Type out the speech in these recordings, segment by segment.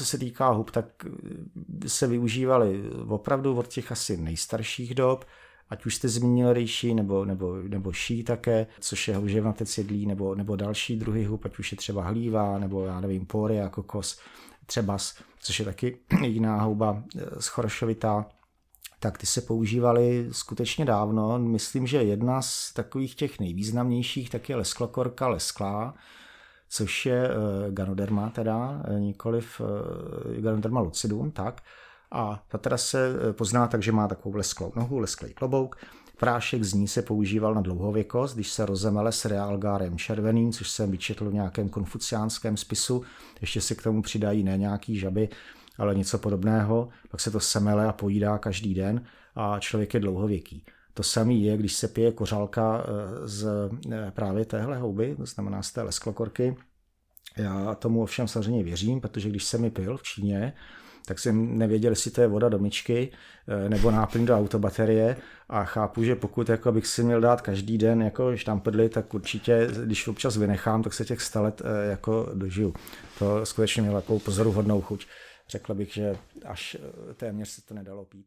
co se týká hub, tak se využívaly opravdu od těch asi nejstarších dob, ať už jste zmínil rejši nebo, nebo, nebo ší také, což je houževnatec jedlí, nebo, nebo další druhy hub, ať už je třeba hlíva, nebo já nevím, pory a kokos, třebas, což je taky jiná houba schorošovitá tak ty se používaly skutečně dávno. Myslím, že jedna z takových těch nejvýznamnějších tak je lesklokorka lesklá, což je uh, Ganoderma teda, eh, nikoliv uh, Ganoderma lucidum, tak. A ta teda se pozná tak, že má takovou lesklou nohu, lesklý klobouk. Prášek z ní se používal na dlouhověkost, když se rozemele s realgárem červeným, což jsem vyčetl v nějakém konfuciánském spisu. Ještě se k tomu přidají ne nějaký žaby, ale něco podobného, pak se to semele a pojídá každý den a člověk je dlouhověký. To samé je, když se pije kořálka eh, z eh, právě téhle houby, to znamená z té lesklokorky. Já tomu ovšem samozřejmě věřím, protože když jsem mi pil v Číně, tak jsem nevěděl, jestli to je voda do myčky eh, nebo náplň do autobaterie a chápu, že pokud jako bych si měl dát každý den jako štampedly, tak určitě, když občas vynechám, tak se těch stalet jako dožiju. To skutečně mělo takovou pozoruhodnou chuť řekl bych, že až téměř se to nedalo pít.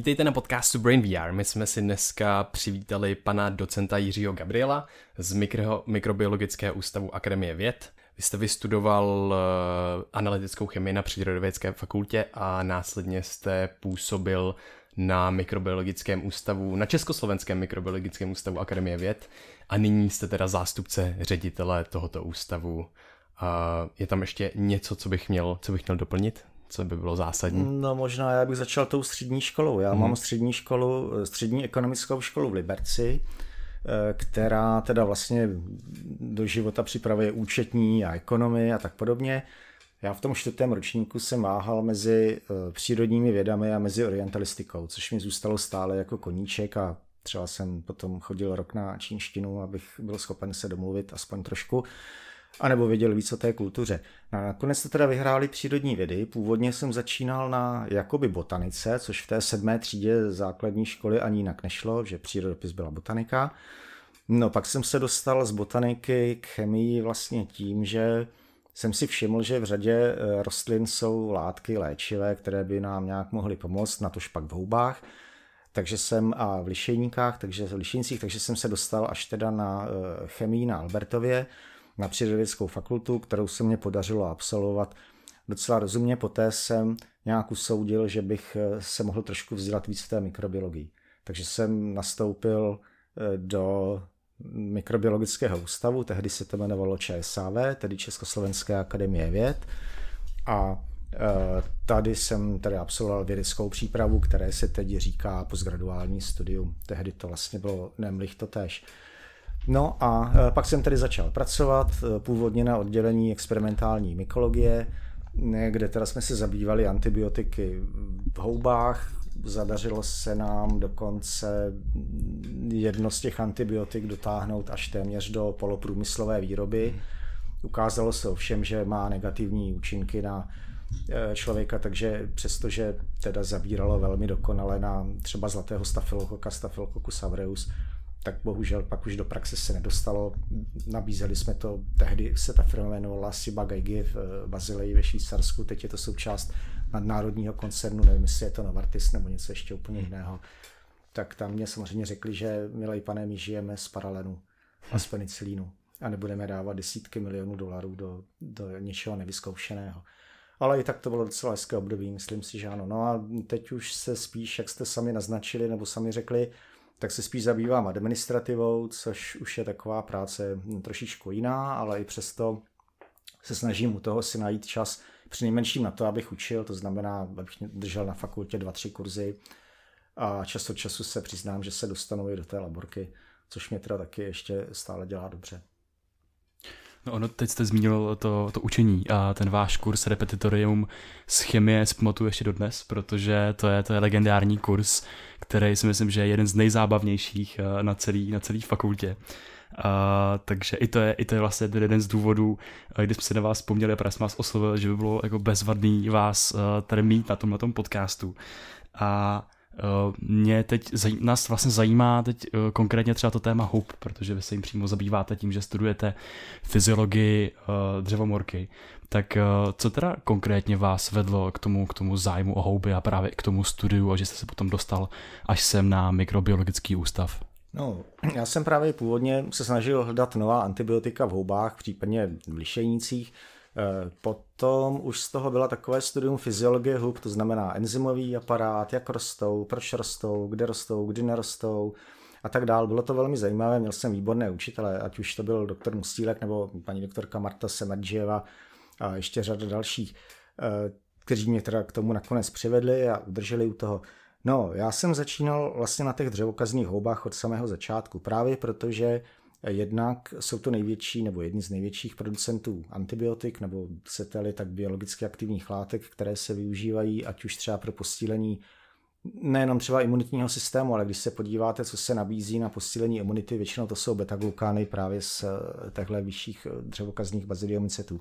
Vítejte na podcastu Brain VR. My jsme si dneska přivítali pana docenta Jiřího Gabriela z mikro, Mikrobiologického ústavu Akademie věd. Vy jste vystudoval uh, analytickou chemii na Přírodovědské fakultě a následně jste působil na mikrobiologickém ústavu, na Československém mikrobiologickém ústavu Akademie věd a nyní jste teda zástupce ředitele tohoto ústavu. Uh, je tam ještě něco, co bych měl, co bych měl doplnit? Co by bylo zásadní? No možná já bych začal tou střední školou. Já hmm. mám střední školu, střední ekonomickou školu v Liberci, eh, která teda vlastně do života připravuje účetní a ekonomii a tak podobně. Já v tom čtvrtém ročníku jsem váhal mezi eh, přírodními vědami a mezi orientalistikou, což mi zůstalo stále jako koníček a třeba jsem potom chodil rok na čínštinu, abych byl schopen se domluvit aspoň trošku anebo věděl víc o té kultuře. No nakonec to teda vyhráli přírodní vědy. Původně jsem začínal na jakoby botanice, což v té sedmé třídě základní školy ani jinak nešlo, že přírodopis byla botanika. No pak jsem se dostal z botaniky k chemii vlastně tím, že jsem si všiml, že v řadě eh, rostlin jsou látky léčivé, které by nám nějak mohly pomoct, na tož pak v houbách. Takže jsem a v lišejníkách, takže v lišejnicích, takže jsem se dostal až teda na eh, chemii na Albertově, na přírodovědeckou fakultu, kterou se mě podařilo absolvovat docela rozumně. Poté jsem nějak usoudil, že bych eh, se mohl trošku vzdělat víc v té mikrobiologii. Takže jsem nastoupil eh, do mikrobiologického ústavu, tehdy se to jmenovalo ČSAV, tedy Československé akademie věd. A eh, tady jsem tady absolvoval vědeckou přípravu, které se teď říká postgraduální studium. Tehdy to vlastně bylo nemlich to tež. No a e, pak jsem tedy začal pracovat, e, původně na oddělení experimentální mykologie, kde teda jsme se zabývali antibiotiky v houbách. Zadařilo se nám dokonce jedno z těch antibiotik dotáhnout až téměř do poloprůmyslové výroby. Ukázalo se ovšem, že má negativní účinky na eh, člověka, takže přestože teda zabíralo velmi dokonale na třeba zlatého stafilokoka, stafylococcus aureus, tak bohužel pak už do praxe se nedostalo. Nabízeli jsme to, tehdy se ta firma jmenovala Siba Geigy v eh, Bazileji ve Švýcarsku, teď je to součást nadnárodního koncernu, nevím, jestli je to Novartis nebo něco ještě úplně jiného. Tak tam mě samozřejmě řekli, že milej pane, my žijeme z paralenu a z penicilínu a nebudeme dávat desítky milionů dolarů do, do něčeho nevyzkoušeného. Ale i tak to bylo docela hezké období, myslím si, že ano. No a teď už se spíš, jak jste sami naznačili nebo sami řekli, tak se spíš zabývám administrativou, což už je taková práce trošičku jiná, ale i přesto se snažím u toho si najít čas při nejmenším na to, abych učil, to znamená, abych držel na fakultě dva, tři kurzy a čas od času se přiznám, že se dostanu i do té laborky, což mě teda taky ještě stále dělá dobře. No ono, teď jste zmínil to, to učení a ten váš kurz Repetitorium z chemie si pamatuju ještě dodnes, protože to je, to je legendární kurz, který si myslím, že je jeden z nejzábavnějších eh, na celý, na celý fakultě. Uh, takže i to, je, i to je vlastně jeden z důvodů, eh, kdy jsme se na vás vzpomněli, protože jsme vás oslovili, že by bylo jako bezvadný vás tady mít na tom, na tom podcastu. A Eh, mě teď nás vlastně zajímá teď eh, konkrétně třeba to téma hub, protože vy se jim přímo zabýváte tím, že studujete fyziologii eh, dřevomorky. Tak co teda konkrétně vás vedlo k tomu, k tomu zájmu o houby a právě k tomu studiu a že jste se potom dostal až sem na mikrobiologický ústav? No, já jsem právě původně se snažil hledat nová antibiotika v houbách, případně v lišejnicích, Eh, potom už z toho byla takové studium fyziologie hub, to znamená enzymový aparát, jak rostou, proč rostou, kde rostou, kdy nerostou a tak dál. Bylo to velmi zajímavé, měl jsem výborné učitele, ať už to byl doktor Mustílek nebo paní doktorka Marta Semadževa a ještě řada dalších, eh, kteří mě teda k tomu nakonec přivedli a udrželi u toho. No, já jsem začínal vlastně na těch dřevokazných houbách od samého začátku, právě protože Jednak jsou to největší nebo jedni z největších producentů antibiotik nebo seteli tak biologicky aktivních látek, které se využívají ať už třeba pro posílení nejenom třeba imunitního systému, ale když se podíváte, co se nabízí na posílení imunity, většinou to jsou beta-glukány právě z eh, těchto vyšších eh, dřevokazních baziliomycetů.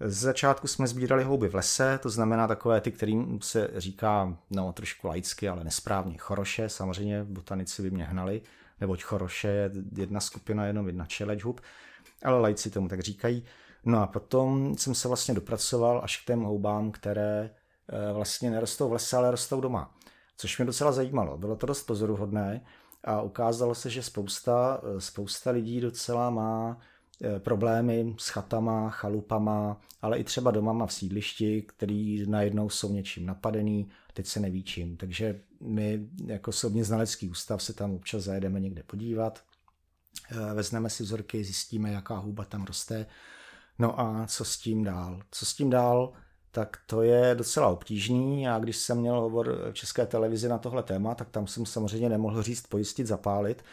Z začátku jsme sbírali houby v lese, to znamená takové ty, kterým se říká no, trošku laicky, ale nesprávně choroše, samozřejmě botanici by mě hnali neboť choroše je jedna skupina, jenom jedna čeleď hub, ale lajci tomu tak říkají. No a potom jsem se vlastně dopracoval až k těm houbám, které eh, vlastně nerostou v lese, ale rostou doma. Což mě docela zajímalo. Bylo to dost pozoruhodné a ukázalo se, že spousta, eh, spousta lidí docela má eh, problémy s chatama, chalupama, ale i třeba domama v sídlišti, který najednou jsou něčím napadený, teď se neví čím. Takže my jako sobně znalecký ústav se tam občas zajedeme někde podívat, eh, vezmeme si vzorky, zjistíme, jaká houba tam roste. No a co s tím dál? Co s tím dál? Tak to je docela obtížný. Já když jsem měl hovor v České televizi na tohle téma, tak tam jsem samozřejmě nemohl říct pojistit, zapálit,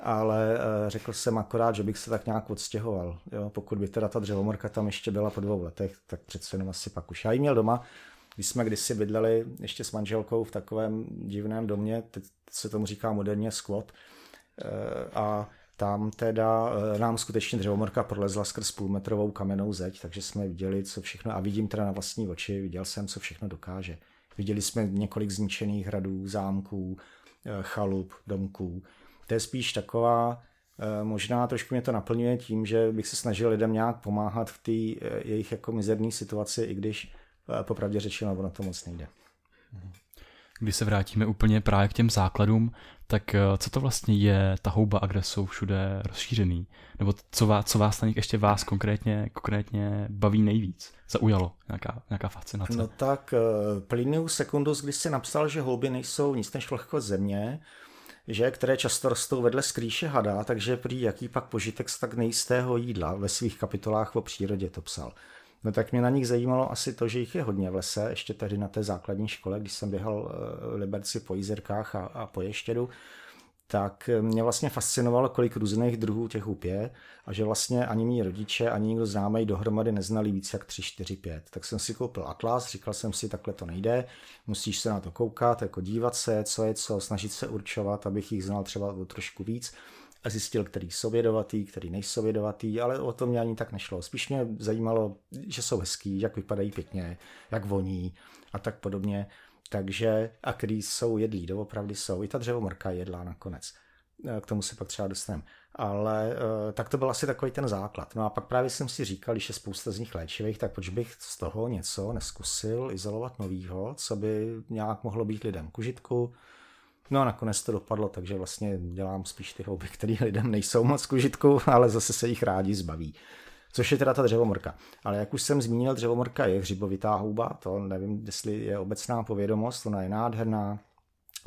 ale eh, řekl jsem akorát, že bych se tak nějak odstěhoval. Jo? Pokud by teda ta dřevomorka tam ještě byla po dvou letech, tak přece jenom asi pak už. Já ji měl doma, když jsme kdysi bydleli ještě s manželkou v takovém divném domě, teď se tomu říká moderně squat, eh, a tam teda eh, nám skutečně dřevomorka prolezla skrz půlmetrovou kamennou zeď, takže jsme viděli, co všechno, a vidím teda na vlastní oči, viděl jsem, co všechno dokáže. Viděli jsme několik zničených hradů, zámků, eh, chalup, domků. To je spíš taková, možná trošku mě to naplňuje tím, že bych se snažil lidem nějak pomáhat v té jejich jako mizerné situaci, i když popravdě řečeno, ono to moc nejde. Když se vrátíme úplně právě k těm základům, tak eh, co to vlastně je ta houba a kde jsou všude rozšířený? Nebo co vás, co vás na nich ještě vás konkrétně, konkrétně baví nejvíc? Zaujalo nějaká, nějaká fascinace? No tak eh, Plinius Secundus, když se napsal, že houby nejsou nic než vlhko země, že, které často rostou vedle skrýše hada, takže prý jaký pak požitek z tak nejistého jídla ve svých kapitolách o přírodě to psal. No tak mě na nich zajímalo asi to, že jich je hodně v lese, ještě tady na té základní škole, když jsem běhal v eh, Liberci po jízerkách a, a po ještědu, tak mě vlastně fascinovalo, kolik různých druhů těch hub je a že vlastně ani mý rodiče, ani nikdo známý dohromady neznali víc jak 3, 4, 5. Tak jsem si koupil atlas, říkal jsem si, takhle to nejde, musíš se na to koukat, jako dívat se, co je co, snažit se určovat, abych jich znal třeba o trošku víc a zjistil, který jsou jedovatý, který nejsou jedovatý, ale o tom mě ani tak nešlo. Spíš mě zajímalo, že jsou hezký, jak vypadají pěkně, jak voní a tak podobně. Takže, a který jsou jedlí, doopravdy jsou. I ta dřevomrka jedlá nakonec. E, k tomu se pak třeba dostaneme. Ale e, tak to byl asi takový ten základ. No a pak právě jsem si říkal, že je spousta z nich léčivých, tak proč bych z toho něco neskusil izolovat novýho, co by nějak mohlo být lidem k užitku, No a nakonec to dopadlo, takže vlastně dělám spíš ty houby, které lidem nejsou moc k užitku, ale zase se jich rádi zbaví. Což je teda ta dřevomorka. Ale jak už jsem zmínil, dřevomorka je hřibovitá houba, to nevím, jestli je obecná povědomost, ona je nádherná,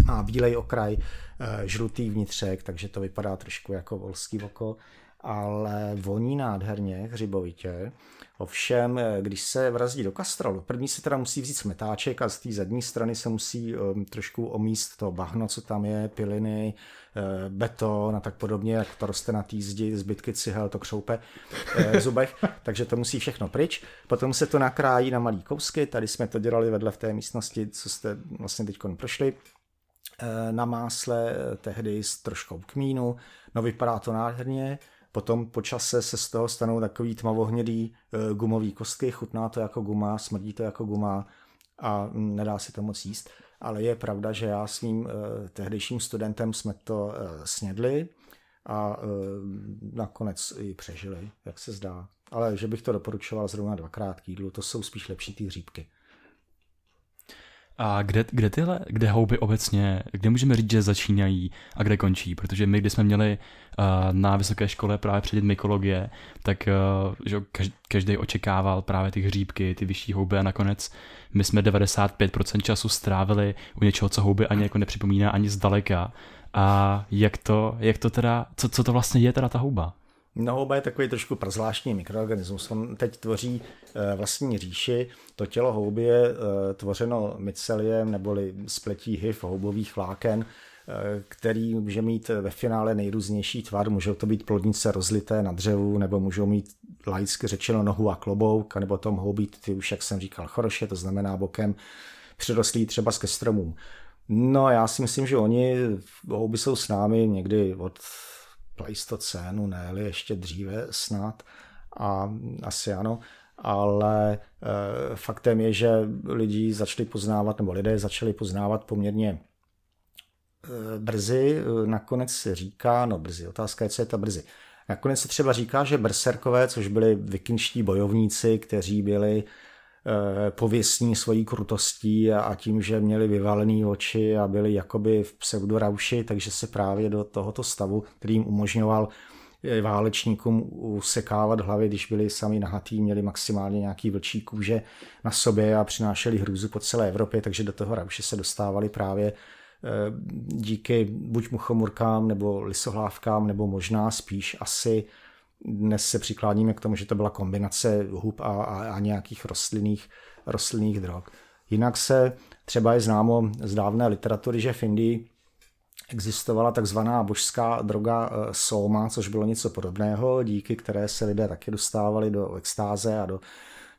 má bílej okraj, eh, žlutý vnitřek, takže to vypadá trošku jako volský oko, ale voní nádherně, hřibovitě. Ovšem, eh, když se vrazí do kastrolu, první se teda musí vzít smetáček a z té zadní strany se musí um, trošku omíst to bahno, co tam je, piliny, uh, beton a tak podobně, jak to roste na té zdi, zbytky cihel, to křoupe uh, zubech, takže to musí všechno pryč. Potom se to nakrájí na malý kousky, tady jsme to dělali vedle v té místnosti, co jste vlastně teď prošli, na másle tehdy s troškou kmínu, no vypadá to nádherně, Potom po čase se z toho stanou takový tmavohnědý eh, gumový kostky, chutná to jako guma, smrdí to jako guma a nedá se to moc jíst. Ale je pravda, že já s mým eh, tehdejším studentem jsme to eh, snědli a nakonec i přežili, jak se zdá. Ale že bych to doporučoval zrovna dvakrát k jídlu, to jsou spíš lepší ty hříbky. A kde, kde tyhle, kde houby obecně, kde můžeme říct, že začínají a kde končí? Protože my, když jsme měli uh, na vysoké škole právě předět mykologie, tak uh, že každý očekával právě ty hříbky, ty vyšší houby a nakonec my jsme 95% času strávili u něčeho, co houby ani jako nepřipomíná ani zdaleka. A jak to, jak to teda, co, co to vlastně je teda ta houba? Nohouba je takový trošku prazvláštní mikroorganismus. On teď tvoří eh, vlastní říši. To tělo houby je eh, tvořeno myceliem neboli spletí hyv houbových vláken, eh, který může mít ve finále nejrůznější tvar. Můžou to být plodnice rozlité na dřevu, nebo můžou mít laicky řečeno nohu a klobouk, nebo to mohou být ty už, jak jsem říkal, choroše, to znamená bokem přirostlí třeba ke stromům. No já si myslím, že oni, houby jsou s námi někdy od pleistocénu, ne ještě dříve snad, a asi ano, ale e, faktem je, že lidi začali poznávat, nebo lidé začali poznávat poměrně e, brzy, nakonec se říká, no brzy, otázka je, co je ta brzy. Nakonec se třeba říká, že berserkové, což byli vikinští bojovníci, kteří byli Eh, pověstní svojí krutostí a tím, že měli vyvalené oči a byli jakoby v pseudorauši, takže se právě do tohoto stavu, který jim umožňoval eh, válečníkům usekávat hlavy, když byli sami nahatý, měli maximálně nějaký vlčí kůže na sobě a přinášeli hrůzu po celé Evropě, takže do toho rauše se dostávali právě eh, díky buď muchomurkám nebo lisohlávkám, nebo možná spíš asi dnes se přikláníme k tomu, že to byla kombinace hub a, a, a nějakých rostlinných, rostlinných drog. Jinak se třeba je známo z dávné literatury, že v Indii existovala takzvaná božská droga eh, soma, což bylo něco podobného, díky které se lidé taky dostávali do extáze a do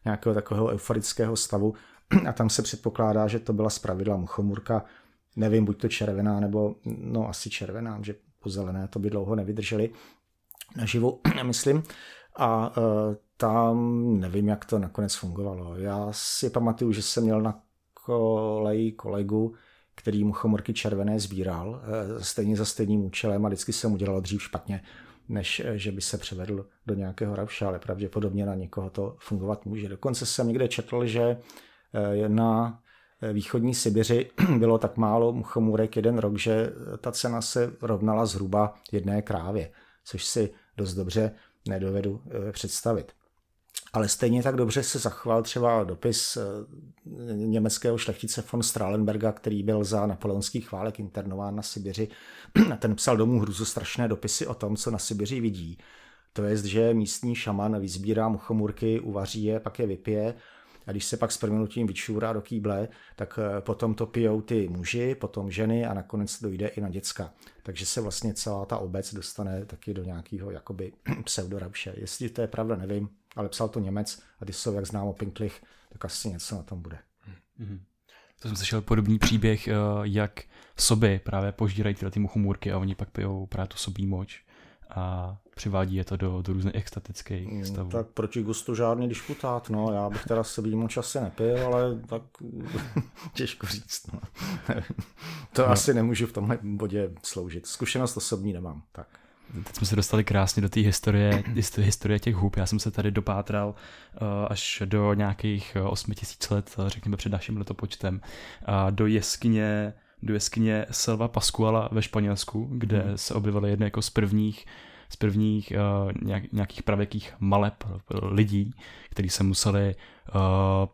nějakého takového euforického stavu. A tam se předpokládá, že to byla zpravidla muchomurka, nevím, buď to červená, nebo no asi červená, že po zelené to by dlouho nevydrželi naživu, myslím. A uh, tam nevím, jak to nakonec fungovalo. Já si pamatuju, že jsem měl na koleji kolegu, který mu chomorky červené sbíral, e, stejně za stejným účelem a vždycky jsem udělal dřív špatně, než e, že by se převedl do nějakého ravše, ale pravděpodobně na někoho to fungovat může. Dokonce jsem někde četl, že na východní Sibiři bylo tak málo muchomůrek jeden rok, že ta cena se rovnala zhruba jedné krávě což si dost dobře nedovedu eh, představit. Ale stejně tak dobře se zachoval třeba dopis eh, německého šlechtice von Strahlenberga, který byl za napoleonských válek internován na Sibiři. Ten psal domů hruzu strašné dopisy o tom, co na Sibiři vidí. To je, že místní šaman vyzbírá muchomurky, uvaří je, pak je vypije A když se pak s proměnutím vyčůrá do kýble, tak eh, potom to pijou ty muži, potom ženy a nakonec dojde i na děcka. Takže se vlastně celá ta obec dostane taky do nějakého jakoby pseudorabše. Jestli to je pravda, nevím, ale psal to Němec a ty jsou, jak známo, Pinklich, tak asi něco na tom bude. Mm-hmm. To jsem slyšel podobný příběh, eh, jak soby právě požírají tyhle ty muchomůrky a oni pak pijou právě tu sobí moč a přivádí je to do, do různých extatických mm, stavů. Tak proti gustu žádný disputát, no. Já bych teda sobí moč asi nepil, ale tak těžko říct. No. to no. asi nemůžu v tomhle bodě sloužit. Zkušenost osobní nemám. Tak. Teď jsme se dostali krásně do té historie, historie těch hub. Já jsem se tady dopátral uh, až do nějakých 8000 let, řekněme před naším letopočtem, uh, do jeskyně do jeskyně Selva Pascuala ve Španělsku, kde hmm. se objevily jedny jako z prvních z prvních uh, nějak, nějakých pravěkých maleb lidí, kteří se museli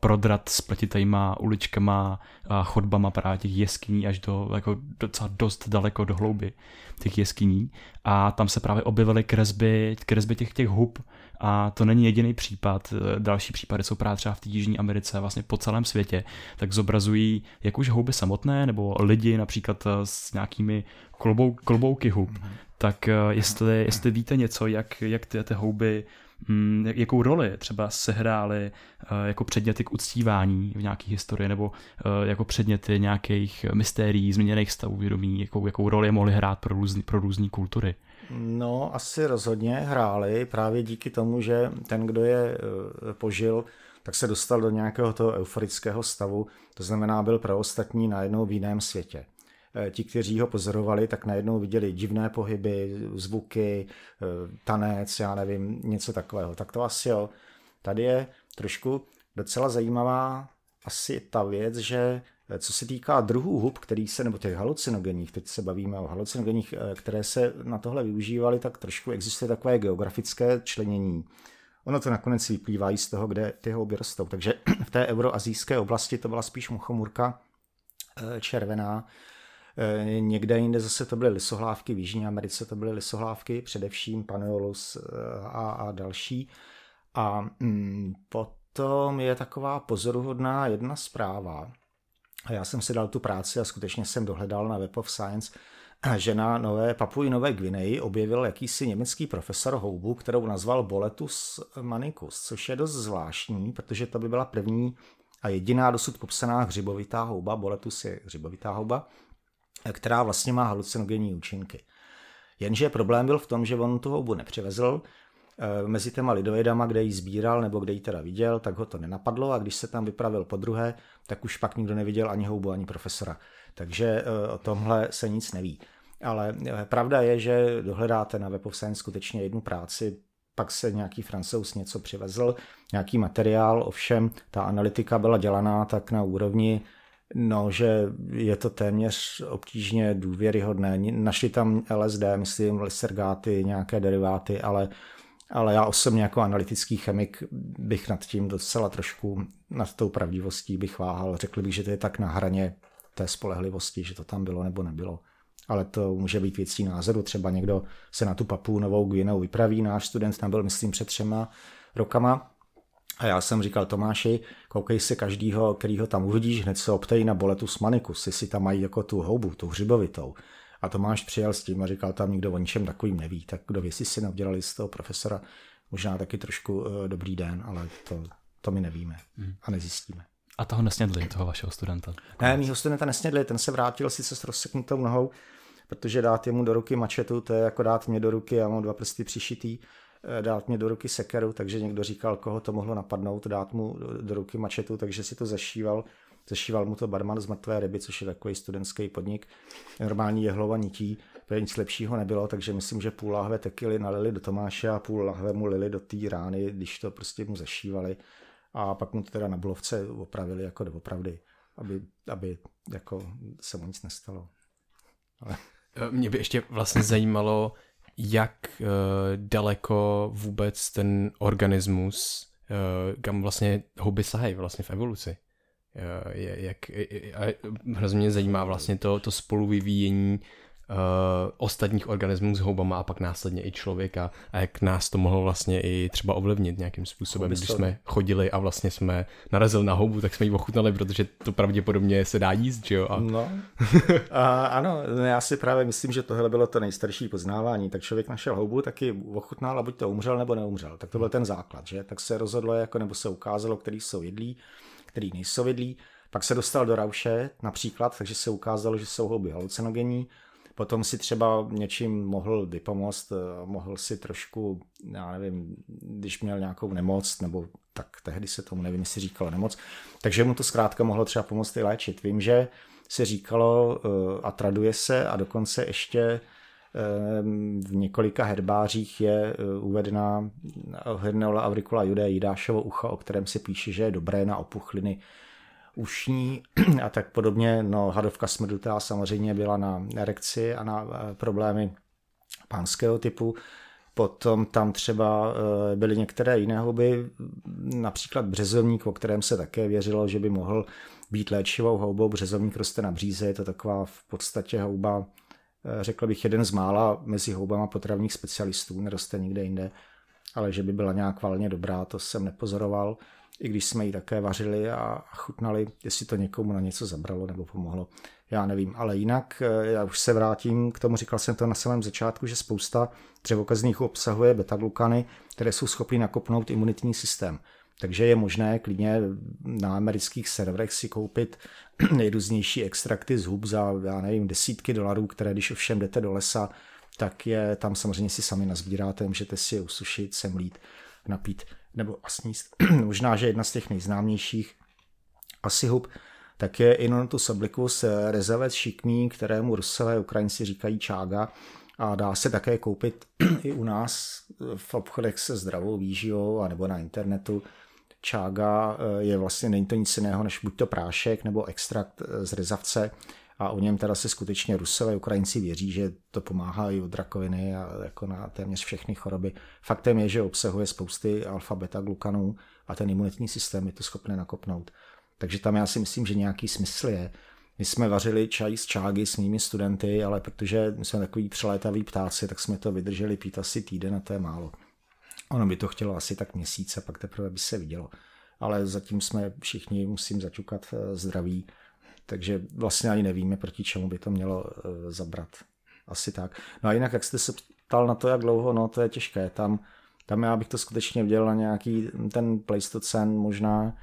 prodrat spletitejma uličkama a chodbama právě těch jeskyní až do jako docela dost daleko do hlouby těch jeskyní a tam se právě objevily kresby, kresby těch, těch hub a to není jediný případ. Další případy jsou právě třeba v té Jižní Americe, vlastně po celém světě, tak zobrazují jak už houby samotné, nebo lidi například s nějakými klobou, klobouky hub. Mm-hmm. Tak jestli, jestli víte něco, jak, jak ty, ty houby jakou roli třeba sehrály eh, jako předměty k uctívání v nějaké historii nebo eh, jako předměty nějakých mystérií, změněných stavů vědomí, jakou, jakou roli mohly hrát pro různé pro různý kultury? No, asi rozhodně hráli právě díky tomu, že ten, kdo je eh, požil, tak se dostal do nějakého toho euforického stavu, to znamená, byl pro ostatní najednou v jiném světě. Eh, ti, kteří ho pozorovali, tak najednou viděli divné pohyby, zvuky, eh, tanec, já nevím, něco takového. Tak to asi jo. Tady je trošku docela zajímavá asi ta věc, že eh, co se týká druhů hub, který se, nebo těch halucinogenních, teď se bavíme o halucinogenních, které se na tohle využívaly, tak trošku existuje takové geografické členění. Ono to nakonec vyplývá i z toho, kde ty houby rostou. Takže v té euroazijské oblasti to byla spíš muchomurka červená, někde jinde zase to byly lisohlávky, v Jižní Americe to byly lisohlávky, především Paneolus eh, a, a další. A mm, potom je taková pozoruhodná jedna zpráva. A já jsem si dal tu práci a skutečně jsem dohledal na Web of Science, že na Nové Papuji Nové Gvineji objevil jakýsi německý profesor houbu, kterou nazval Boletus manicus, což je dost zvláštní, protože to by byla první a jediná dosud popsaná hřibovitá houba. Boletus je hřibovitá houba která vlastně má halucinogenní účinky. Jenže problém byl v tom, že on tu houbu nepřivezl, eh, mezi těma lidoidama, kde ji sbíral nebo kde ji teda viděl, tak ho to nenapadlo a když se tam vypravil po druhé, tak už pak nikdo neviděl ani houbu, ani profesora. Takže eh, o tomhle se nic neví. Ale eh, pravda je, že dohledáte na Web of Science skutečně jednu práci, pak se nějaký francouz něco přivezl, nějaký materiál, ovšem ta analytika byla dělaná tak na úrovni No, že je to téměř obtížně důvěryhodné. Našli tam LSD, myslím, lysergáty, nějaké deriváty, ale, ale já osobně jako analytický chemik bych nad tím docela trošku, nad tou pravdivostí bych váhal. Řekl bych, že to je tak na hraně té spolehlivosti, že to tam bylo nebo nebylo. Ale to může být věcí názoru. Třeba někdo se na tu papu Novou Guineu vypraví. Náš student tam byl, myslím, před třema rokama a já jsem říkal Tomáši, koukej se každýho, kterýho tam uvidíš, hned se optej na boletus manicus, jestli tam mají jako tu houbu, tu hřibovitou. A Tomáš přijel s tím a říkal, tam nikdo o ničem takovým neví. Tak kdo ví, jestli si neudělali z toho profesora možná taky trošku uh, dobrý den, ale to, to my nevíme hmm. a nezjistíme. A toho nesnědli, toho vašeho studenta? Ne, mýho studenta nesnědli, ten se vrátil sice s rozseknutou nohou, protože dát jemu do ruky mačetu, to je jako dát mě do ruky, já mám dva prsty přišitý, dát mě do ruky sekeru, takže někdo říkal, koho to mohlo napadnout, dát mu do ruky mačetu, takže si to zašíval. Zašíval mu to barman z mrtvé ryby, což je takový studentský podnik. Normální jehlova nití, protože nic lepšího nebylo, takže myslím, že půl lahve tekily nalili do Tomáše a půl lahve mu lili do té rány, když to prostě mu zašívali. A pak mu to teda na blovce opravili jako doopravdy, aby, aby jako se mu nic nestalo. Ale... Mě by ještě vlastně zajímalo, jak uh, daleko vůbec ten organismus, uh, kam vlastně houby sahají vlastně v evoluci. Uh, je, jak, a hrozně mě zajímá vlastně to, to spoluvyvíjení ostatních organismů s houbama a pak následně i člověka a jak nás to mohlo vlastně i třeba ovlivnit nějakým způsobem. Když jsme chodili a vlastně jsme narazili na houbu, tak jsme ji ochutnali, protože to pravděpodobně se dá jíst, že jo? A... No, a, ano, já si právě myslím, že tohle bylo to nejstarší poznávání. Tak člověk našel houbu, taky ochutnal a buď to umřel nebo neumřel. Tak to byl ten základ, že? Tak se rozhodlo, jako nebo se ukázalo, který jsou jedlí, který nejsou jedlí. Pak se dostal do rauše například, takže se ukázalo, že jsou houby halucinogenní. Potom si třeba něčím mohl vypomoct, eh, mohl si trošku, já nevím, když měl nějakou nemoc, nebo tak tehdy se tomu nevím, jestli říkalo nemoc, takže mu to zkrátka mohlo třeba pomoct i léčit. Vím, že se říkalo eh, a traduje se a dokonce ještě eh, v několika herbářích je uvedená Herneola auricula jude, Jidášovo ucho, o kterém se píše, že je dobré na opuchliny ušní a tak podobně. No, hadovka smrdutá samozřejmě byla na erekci a na eh, problémy pánského typu. Potom tam třeba eh, byly některé jiné houby, například březovník, o kterém se také věřilo, že by mohl být léčivou houbou. Březovník roste na bříze, je to taková v podstatě houba, eh, řekl bych, jeden z mála mezi houbama potravních specialistů, neroste nikde jinde, ale že by byla nějak valně dobrá, to jsem nepozoroval i když jsme ji také vařili a chutnali, jestli to někomu na něco zabralo nebo pomohlo, já nevím. Ale jinak, eh, já už se vrátím k tomu, říkal jsem to na samém začátku, že spousta dřevokazných obsahuje beta-glukany, které jsou schopny nakopnout imunitní systém. Takže je možné klidně na amerických serverech si koupit nejrůznější extrakty z hub za, já nevím, desítky dolarů, které když ovšem jdete do lesa, tak je tam samozřejmě si sami nazbíráte, můžete si je usušit, semlít, napít nebo a sníst. Možná, že jedna z těch nejznámějších asi hub, tak je Inonotus oblicus rezavec šikmý, kterému Rusové Ukrajinci říkají čága a dá se také koupit i u nás v obchodech se zdravou výživou nebo na internetu. Čága eh, je vlastně, není to nic jiného než buď to prášek nebo extrakt z rezavce, a o něm teda se skutečně Rusové, Ukrajinci věří, že to pomáhá i od rakoviny a jako na téměř všechny choroby. Faktem je, že obsahuje spousty alfa-beta glukanů a ten imunitní systém je to schopný nakopnout. Takže tam já si myslím, že nějaký smysl je. My jsme vařili čaj z čágy s mými studenty, ale protože jsme takový přelétaví ptáci, tak jsme to vydrželi pít asi týden a to je málo. Ono by to chtělo asi tak měsíce, pak teprve by se vidělo. Ale zatím jsme všichni, musím začukat eh, zdraví takže vlastně ani nevíme, proti čemu by to mělo eh, zabrat. Asi tak. No a jinak, jak jste se ptal na to, jak dlouho, no to je těžké. Tam, tam já bych to skutečně viděl na nějaký ten Pleistocen, možná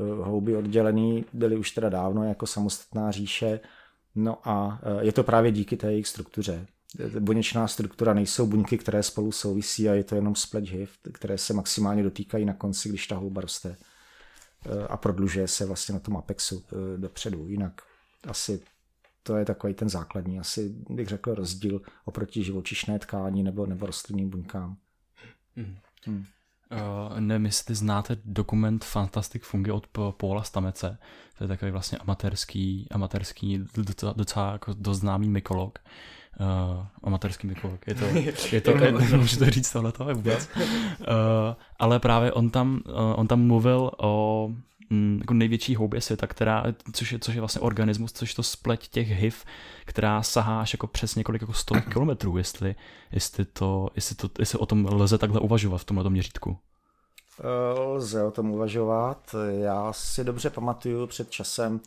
eh, houby oddělený, byly už teda dávno jako samostatná říše, no a eh, je to právě díky té jejich struktuře. Buněčná struktura nejsou buňky, které spolu souvisí a je to jenom spleť hiv, které se maximálně dotýkají na konci, když ta houba roste a prodlužuje se vlastně na tom apexu eh, dopředu. Jinak asi to je takový ten základní, asi bych řekl rozdíl oproti živočišné tkání nebo, nebo rostlinným buňkám. Hmm. Uh, nevím, jestli znáte dokument Fantastic Fungi od Paula Stamece. To je takový vlastně amatérský, amatérský docela, docela jako dost známý mykolog. Uh, amatérský mykolog. Je to, je to, nemůžu to říct tohle vůbec. Uh, ale právě on tam, uh, on tam mluvil o mm, jako největší houbě světa, která, což, je, což je vlastně organismus, což je to spleť těch HIV, která sahá až jako přes několik jako 100 kilometrů, jestli, jestli, to, jestli, to, jestli o tom lze takhle uvažovat v tomhle měřítku. Lze o tom uvažovat. Já si dobře pamatuju před časem,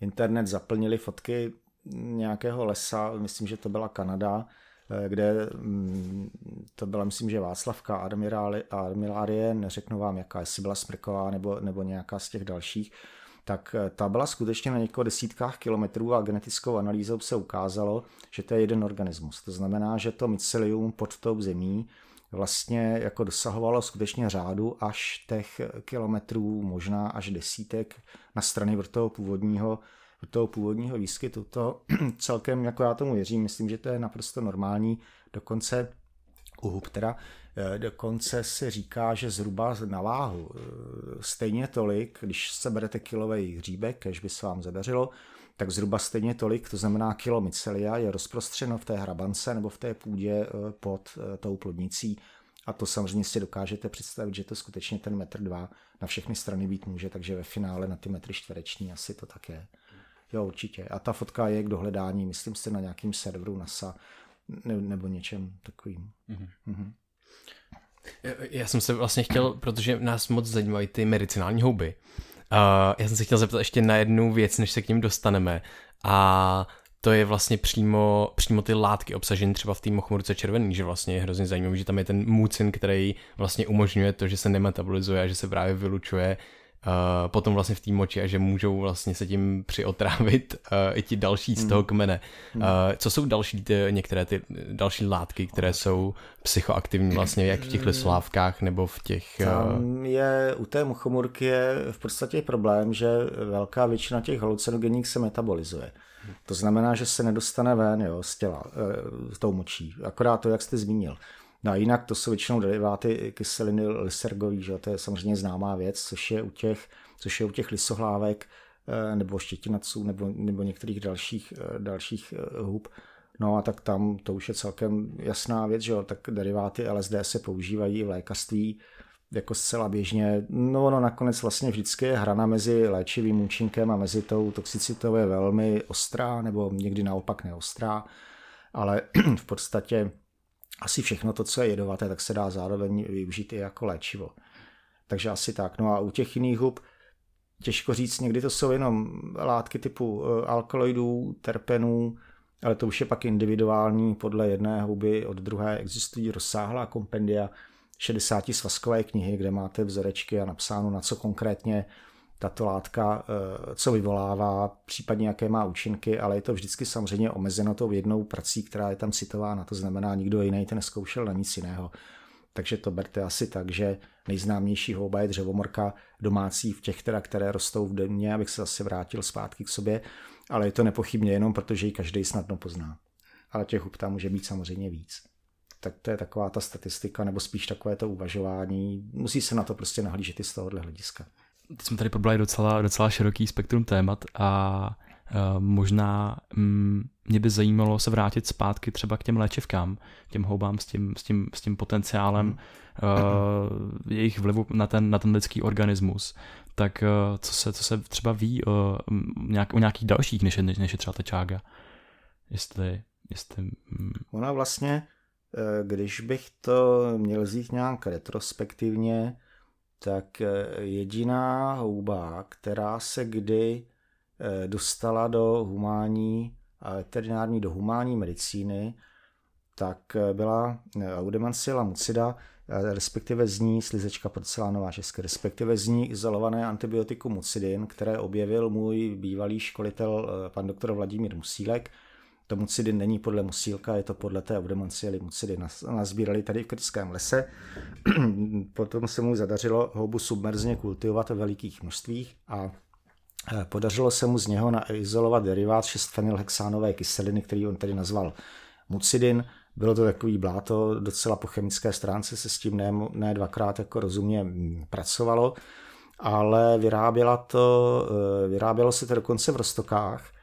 internet zaplnili fotky nějakého lesa, myslím, že to byla Kanada, eh, kde mm, to byla, myslím, že Václavka Admirálie, neřeknu vám, jaká, jestli byla Smrková nebo, nebo nějaká z těch dalších, tak eh, ta byla skutečně na několik desítkách kilometrů a genetickou analýzou se ukázalo, že to je jeden organismus. To znamená, že to mycelium pod tou zemí vlastně jako dosahovalo skutečně řádu až těch kilometrů, možná až desítek na strany vrtoho původního toho původního výskytu. To celkem, jako já tomu věřím, myslím, že to je naprosto normální. Dokonce u Huptera eh, dokonce se říká, že zhruba na váhu eh, stejně tolik, když se berete kilový hříbek, kež by se vám zadařilo, tak zhruba stejně tolik, to znamená kilo mycelia, je rozprostřeno v té hrabance nebo v té půdě eh, pod tou plodnicí. A to samozřejmě si dokážete představit, že to skutečně ten metr dva na všechny strany být může, takže ve finále na ty metry čtvereční asi to tak je. Jo, určitě. A ta fotka je k dohledání, myslím si, na nějakým serveru NASA nebo něčem takovým. Mm-hmm. Mm-hmm. Já jsem se vlastně chtěl, protože nás moc zajímají ty medicinální houby. Uh, já jsem se chtěl zeptat ještě na jednu věc, než se k ním dostaneme. A to je vlastně přímo, přímo ty látky obsažené třeba v té mochmurce červený, že vlastně je hrozně zajímavý, že tam je ten mucin, který vlastně umožňuje to, že se nemetabolizuje a že se právě vylučuje uh, potom vlastně v té moči a že můžou vlastně se tím přiotrávit uh, i ti další z hmm. toho kmene. Uh, co jsou další ty, některé ty další látky, které jsou psychoaktivní vlastně jak v těch lislávkách nebo v těch... Uh... Tam je, u té muchomurky je v podstatě problém, že velká většina těch halucinogenních se metabolizuje. To znamená, že se nedostane ven jo, z těla, e, tou močí. Akorát to, jak jste zmínil. No a jinak to jsou většinou deriváty kyseliny lysergový, že to je samozřejmě známá věc, což je u těch, což je u těch lisohlávek eh, nebo štětinaců nebo, nebo některých dalších, eh, dalších eh, hub. No a tak tam to už je celkem jasná věc, že jo, tak deriváty LSD se používají v lékařství jako zcela běžně. No ono nakonec vlastně vždycky je hrana mezi léčivým účinkem a mezi tou toxicitou je velmi ostrá nebo někdy naopak neostrá, ale v podstatě asi všechno to, co je jedovaté, tak se dá zároveň využít i jako léčivo. Takže asi tak. No a u těch jiných hub těžko říct, někdy to jsou jenom látky typu eh, alkaloidů, terpenů, ale to už je pak individuální, podle jedné huby od druhé existují rozsáhlá kompendia 60 svazkové knihy, kde máte vzorečky a napsáno, na co konkrétně tato látka, eh, co vyvolává, případně jaké má účinky, ale je to vždycky samozřejmě omezeno tou jednou prací, která je tam citována, to znamená, nikdo jiný to neskoušel na nic jiného. Takže to berte asi tak, že nejznámější houba je dřevomorka domácí v těch, teda, které rostou v domě, abych se zase vrátil zpátky k sobě, ale je to nepochybně jenom, protože ji každý snadno pozná. Ale těch hub tam může být samozřejmě víc. Tak to je taková ta statistika, nebo spíš takové to uvažování. Musí se na to prostě nahlížet i z tohohle hlediska teď jsme tady probrali docela, docela široký spektrum témat a uh, možná um, mě by zajímalo se vrátit zpátky třeba k těm léčivkám, těm houbám s tím, s tím, s tím potenciálem uh, jejich vlivu na ten, na ten lidský organismus. Tak uh, co, se, co se třeba ví o, nějak, o nějakých dalších, než je, než je třeba ta čága? Jestli, jestli... Um... Ona vlastně, když bych to měl vzít nějak retrospektivně, tak eh, jediná houba, která se kdy eh, dostala do humání a veterinární, do humání medicíny, tak eh, byla Audemancilla mucida, respektive z ní slizečka porcelánová české, respektive z ní izolované antibiotikum mucidin, které objevil můj bývalý školitel pan doktor Vladimír Musílek to mucidin není podle musílka, je to podle té Eudemonciely mucidin. Nazbírali tady v krtském lese. Potom se mu zadařilo houbu submerzně kultivovat ve velikých množstvích a eh, podařilo se mu z něho naizolovat derivát 6-fenylhexánové kyseliny, který on tady nazval mucidin. Bylo to takový bláto, docela po chemické stránce se s tím ne, ne dvakrát jako rozumně mm, pracovalo, ale vyráběla to, eh, vyrábělo se to dokonce v Rostokách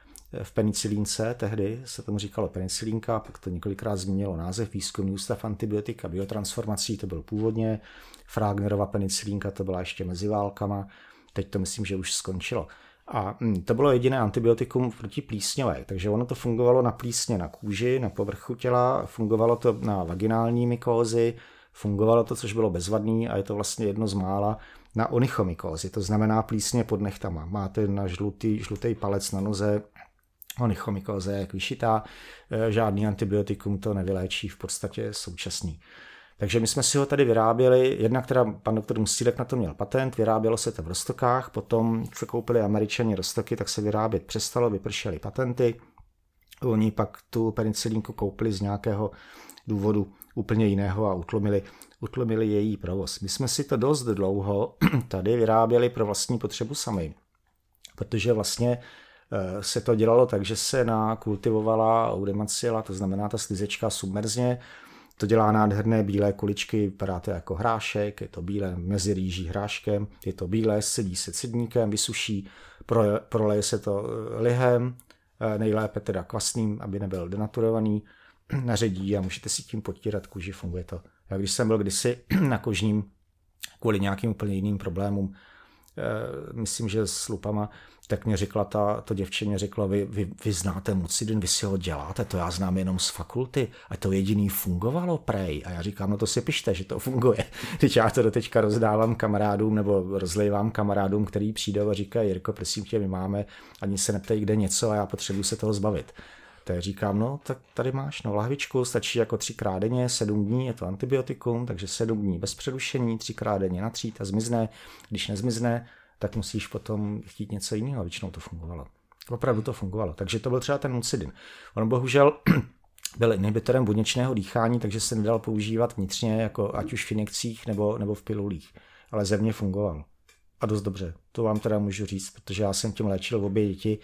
v penicilínce, tehdy se tomu říkalo penicilínka, pak to několikrát změnilo název, výzkumný ústav antibiotika biotransformací, to byl původně, Fragnerova penicilínka, to byla ještě mezi válkama, teď to myslím, že už skončilo. A hm, to bylo jediné antibiotikum proti plísňové, takže ono to fungovalo na plísně na kůži, na povrchu těla, fungovalo to na vaginální mykózy, fungovalo to, což bylo bezvadný a je to vlastně jedno z mála na onychomykózy, to znamená plísně pod nechtama. Máte na žlutý, žlutý palec na noze onychomykoze jak vyšitá, e, žádný antibiotikum to nevyléčí, v podstatě současný. Takže my jsme si ho tady vyráběli, jednak teda pan doktor Musílek na to měl patent, vyrábělo se to v Rostokách, potom se koupili američani Rostoky, tak se vyrábět přestalo, vypršely patenty. Oni pak tu penicilínku koupili z nějakého důvodu úplně jiného a utlumili, utlumili její provoz. My jsme si to dost dlouho tady vyráběli pro vlastní potřebu sami, protože vlastně se to dělalo tak, že se nakultivovala audemacila, to znamená ta slizečka submerzně, to dělá nádherné bílé kuličky, vypadá to jako hrášek, je to bílé mezi rýží hráškem, je to bílé, sedí se cedníkem, vysuší, proleje se to eh, lihem, eh, nejlépe teda kvasným, aby nebyl denaturovaný, naředí a můžete si tím potírat kůži, funguje to. Já když jsem byl kdysi na kožním kvůli nějakým úplně jiným problémům, myslím, že s lupama, tak mě řekla ta, to děvče mě řekla, vy, vy, vy znáte mucidin, vy si ho děláte, to já znám jenom z fakulty a to jediný fungovalo prej. A já říkám, no to si pište, že to funguje. Teď já to doteďka rozdávám kamarádům nebo rozlejvám kamarádům, který přijdou a říkají, Jirko, prosím tě, my máme, ani se neptej, kde něco a já potřebuji se toho zbavit. Tak říkám, no tak tady máš no lahvičku, stačí jako třikrát denně, sedm dní, je to antibiotikum, takže sedm dní bez přerušení, třikrát denně natřít a zmizne. Když nezmizne, tak musíš potom chtít něco jiného většinou to fungovalo. Opravdu to fungovalo. Takže to byl třeba ten mucidin. On bohužel byl inhibitorem buněčného dýchání, takže se nedal používat vnitřně, jako ať už v injekcích nebo, nebo v pilulích. Ale země fungoval. A dost dobře. To vám teda můžu říct, protože já jsem tím léčil obě děti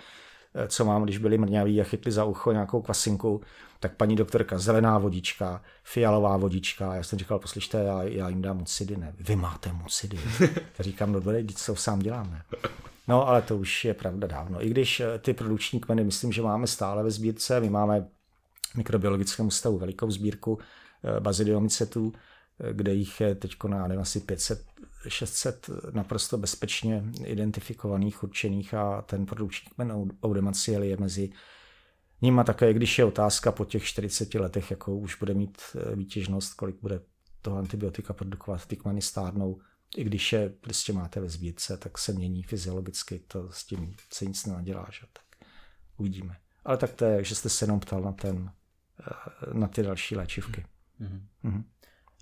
co mám, když byli mrňaví a chytli za ucho nějakou kvasinku, tak paní doktorka, zelená vodička, fialová vodička. Já jsem říkal, poslyšte, já, já jim dám mucidy, ne? Vy máte mucidy. Já říkám, no dobré, co sám dělám, ne? No, ale to už je pravda dávno. I když eh, ty produkční kmeny, myslím, že máme stále ve sbírce, my máme v mikrobiologickém ústavu velikou sbírku eh, bazidiomicetů, kde jich je teď na nevím, asi 500, 600 naprosto bezpečně identifikovaných, určených a ten produkční kmen Audemaciel je mezi nima také, když je otázka po těch 40 letech, jakou už bude mít eh, výtěžnost, kolik bude toho antibiotika produkovat, ty kmeny stárnou, i když je prostě máte ve sbírce, tak se mění fyziologicky, to s tím se nic nenadělá, že? tak uvidíme. Ale tak to je, že jste se jenom ptal na, ten, eh, na ty další léčivky. Mm-hmm. Mm-hmm.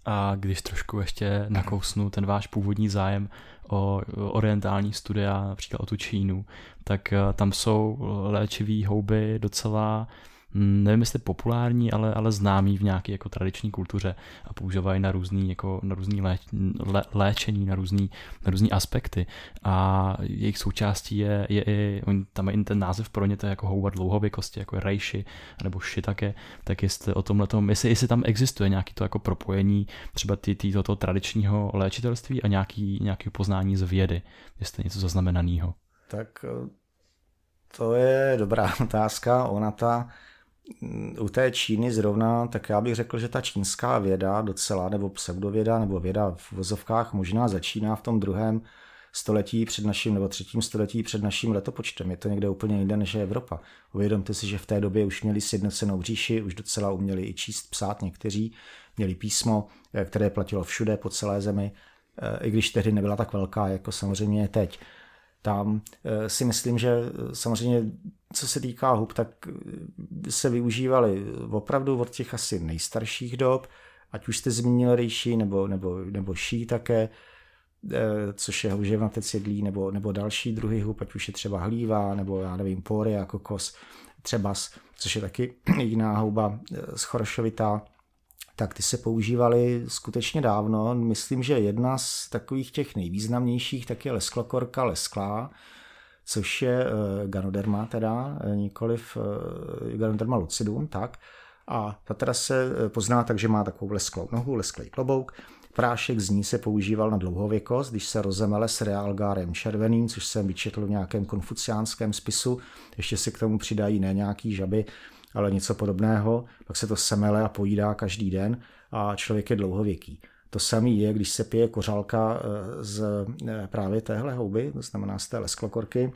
A když trošku ještě nakousnu ten váš původní zájem o orientální studia, například o tu Čínu, tak eh, tam jsou léčivé houby docela nevím jestli populární, ale, ale známý v nějaké jako tradiční kultuře a používají na různý, jako, na různý léč, lé, léčení, na různý, na různý aspekty a jejich součástí je, je i, tam je i ten název pro ně, to je jako houba dlouhověkosti, jako reishi nebo také, tak jestli o tomhle tom, jestli, jestli tam existuje nějaký to jako propojení třeba ty, ty toto tradičního léčitelství a nějaký, nějaký poznání z vědy, jestli něco zaznamenaného. Tak eh, to je dobrá otázka. Ona ta u té Číny zrovna, tak já bych řekl, že ta čínská věda docela, nebo pseudověda, nebo věda v vozovkách možná začíná v tom druhém století před naším, nebo třetím století před naším letopočtem. Je to někde úplně jinde než je Evropa. Uvědomte si, že v té době už měli sjednocenou říši, už docela uměli i číst, psát někteří, měli písmo, eh, které platilo všude po celé zemi, eh, i když tehdy nebyla tak velká, jako samozřejmě je teď tam eh, si myslím, že samozřejmě co se týká hub, tak se využívaly opravdu od těch asi nejstarších dob, ať už jste zmínil rejší nebo, nebo, nebo ší také, eh, což je houževnatec jedlí, nebo, nebo další druhy hub, ať už je třeba hlíva, nebo já nevím, pory, kokos, třebas, což je taky jiná houba eh, schorošovitá, tak ty se používaly skutečně dávno. Myslím, že jedna z takových těch nejvýznamnějších tak je lesklokorka lesklá, což je uh, Ganoderma teda, eh, nikoliv uh, Ganoderma lucidum, tak. A ta teda se pozná tak, že má takovou lesklou nohu, lesklý klobouk. Prášek z ní se používal na dlouhověkost, když se rozemele s realgárem červeným, což jsem vyčetl v nějakém konfuciánském spisu. Ještě se k tomu přidají ne nějaký žaby, ale něco podobného. Pak se to semele a pojídá každý den a člověk je dlouhověký. To samé je, když se pije kořálka eh, z eh, právě téhle houby, to znamená z té lesklokorky.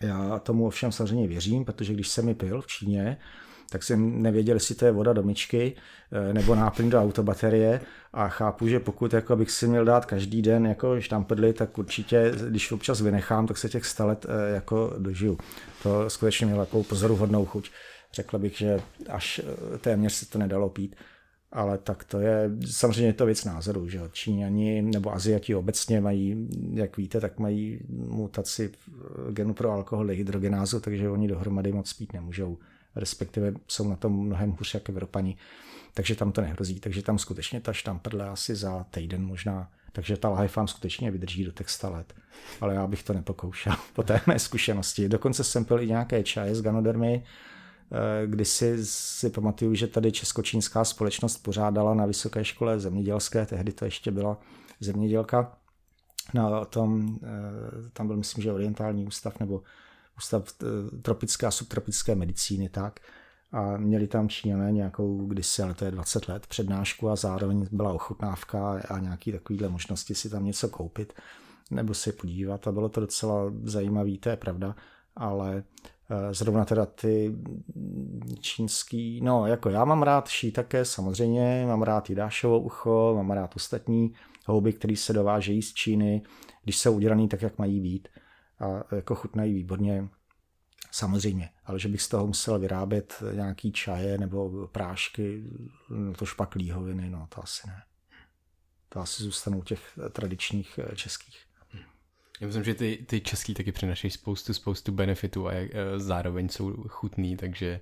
Já tomu ovšem samozřejmě věřím, protože když jsem mi pil v Číně, tak jsem nevěděl, jestli to je voda do myčky eh, nebo náplň do autobaterie a chápu, že pokud jako bych si měl dát každý den jako štampedly, tak určitě, když občas vynechám, tak se těch stalet jako dožiju. To skutečně mělo takovou pozoruhodnou chuť. Řekl bych, že až téměř se to nedalo pít ale tak to je, samozřejmě je to věc názoru, že Číňani nebo Aziati obecně mají, jak víte, tak mají mutaci genu pro alkohol dehydrogenázu, takže oni dohromady moc spít nemůžou, respektive jsou na tom mnohem hůř jak Evropani, takže tam to nehrozí, takže tam skutečně ta štamprle asi za týden možná, takže ta lahev vám skutečně vydrží do těch 100 let, ale já bych to nepokoušel po té mé zkušenosti. Dokonce jsem pil i nějaké čaje z ganodermy, Eh, Kdysi si pamatuju, že tady Českočínská společnost pořádala na Vysoké škole zemědělské, tehdy to ještě byla zemědělka, na tom, eh, tam byl myslím, že orientální ústav nebo ústav eh, tropické a subtropické medicíny, tak. A měli tam Číňané nějakou kdysi, ale to je 20 let, přednášku a zároveň byla ochutnávka a nějaký takovýhle možnosti si tam něco koupit. nebo se podívat a bylo to docela zajímavé, to je pravda, ale eh, zrovna teda ty čínský, no jako já mám rád také samozřejmě, mám rád i dášovo ucho, mám rád ostatní houby, které se dovážejí z Číny, když jsou udělaný tak, jak mají být a jako chutnají výborně, samozřejmě, ale že bych z toho musel vyrábět nějaký čaje nebo prášky, no to špak líhoviny, no to asi ne. To asi zůstanou těch tradičních eh, českých. Já myslím, že ty, ty český taky přinašejí spoustu, spoustu benefitů a uh, zároveň jsou chutný, takže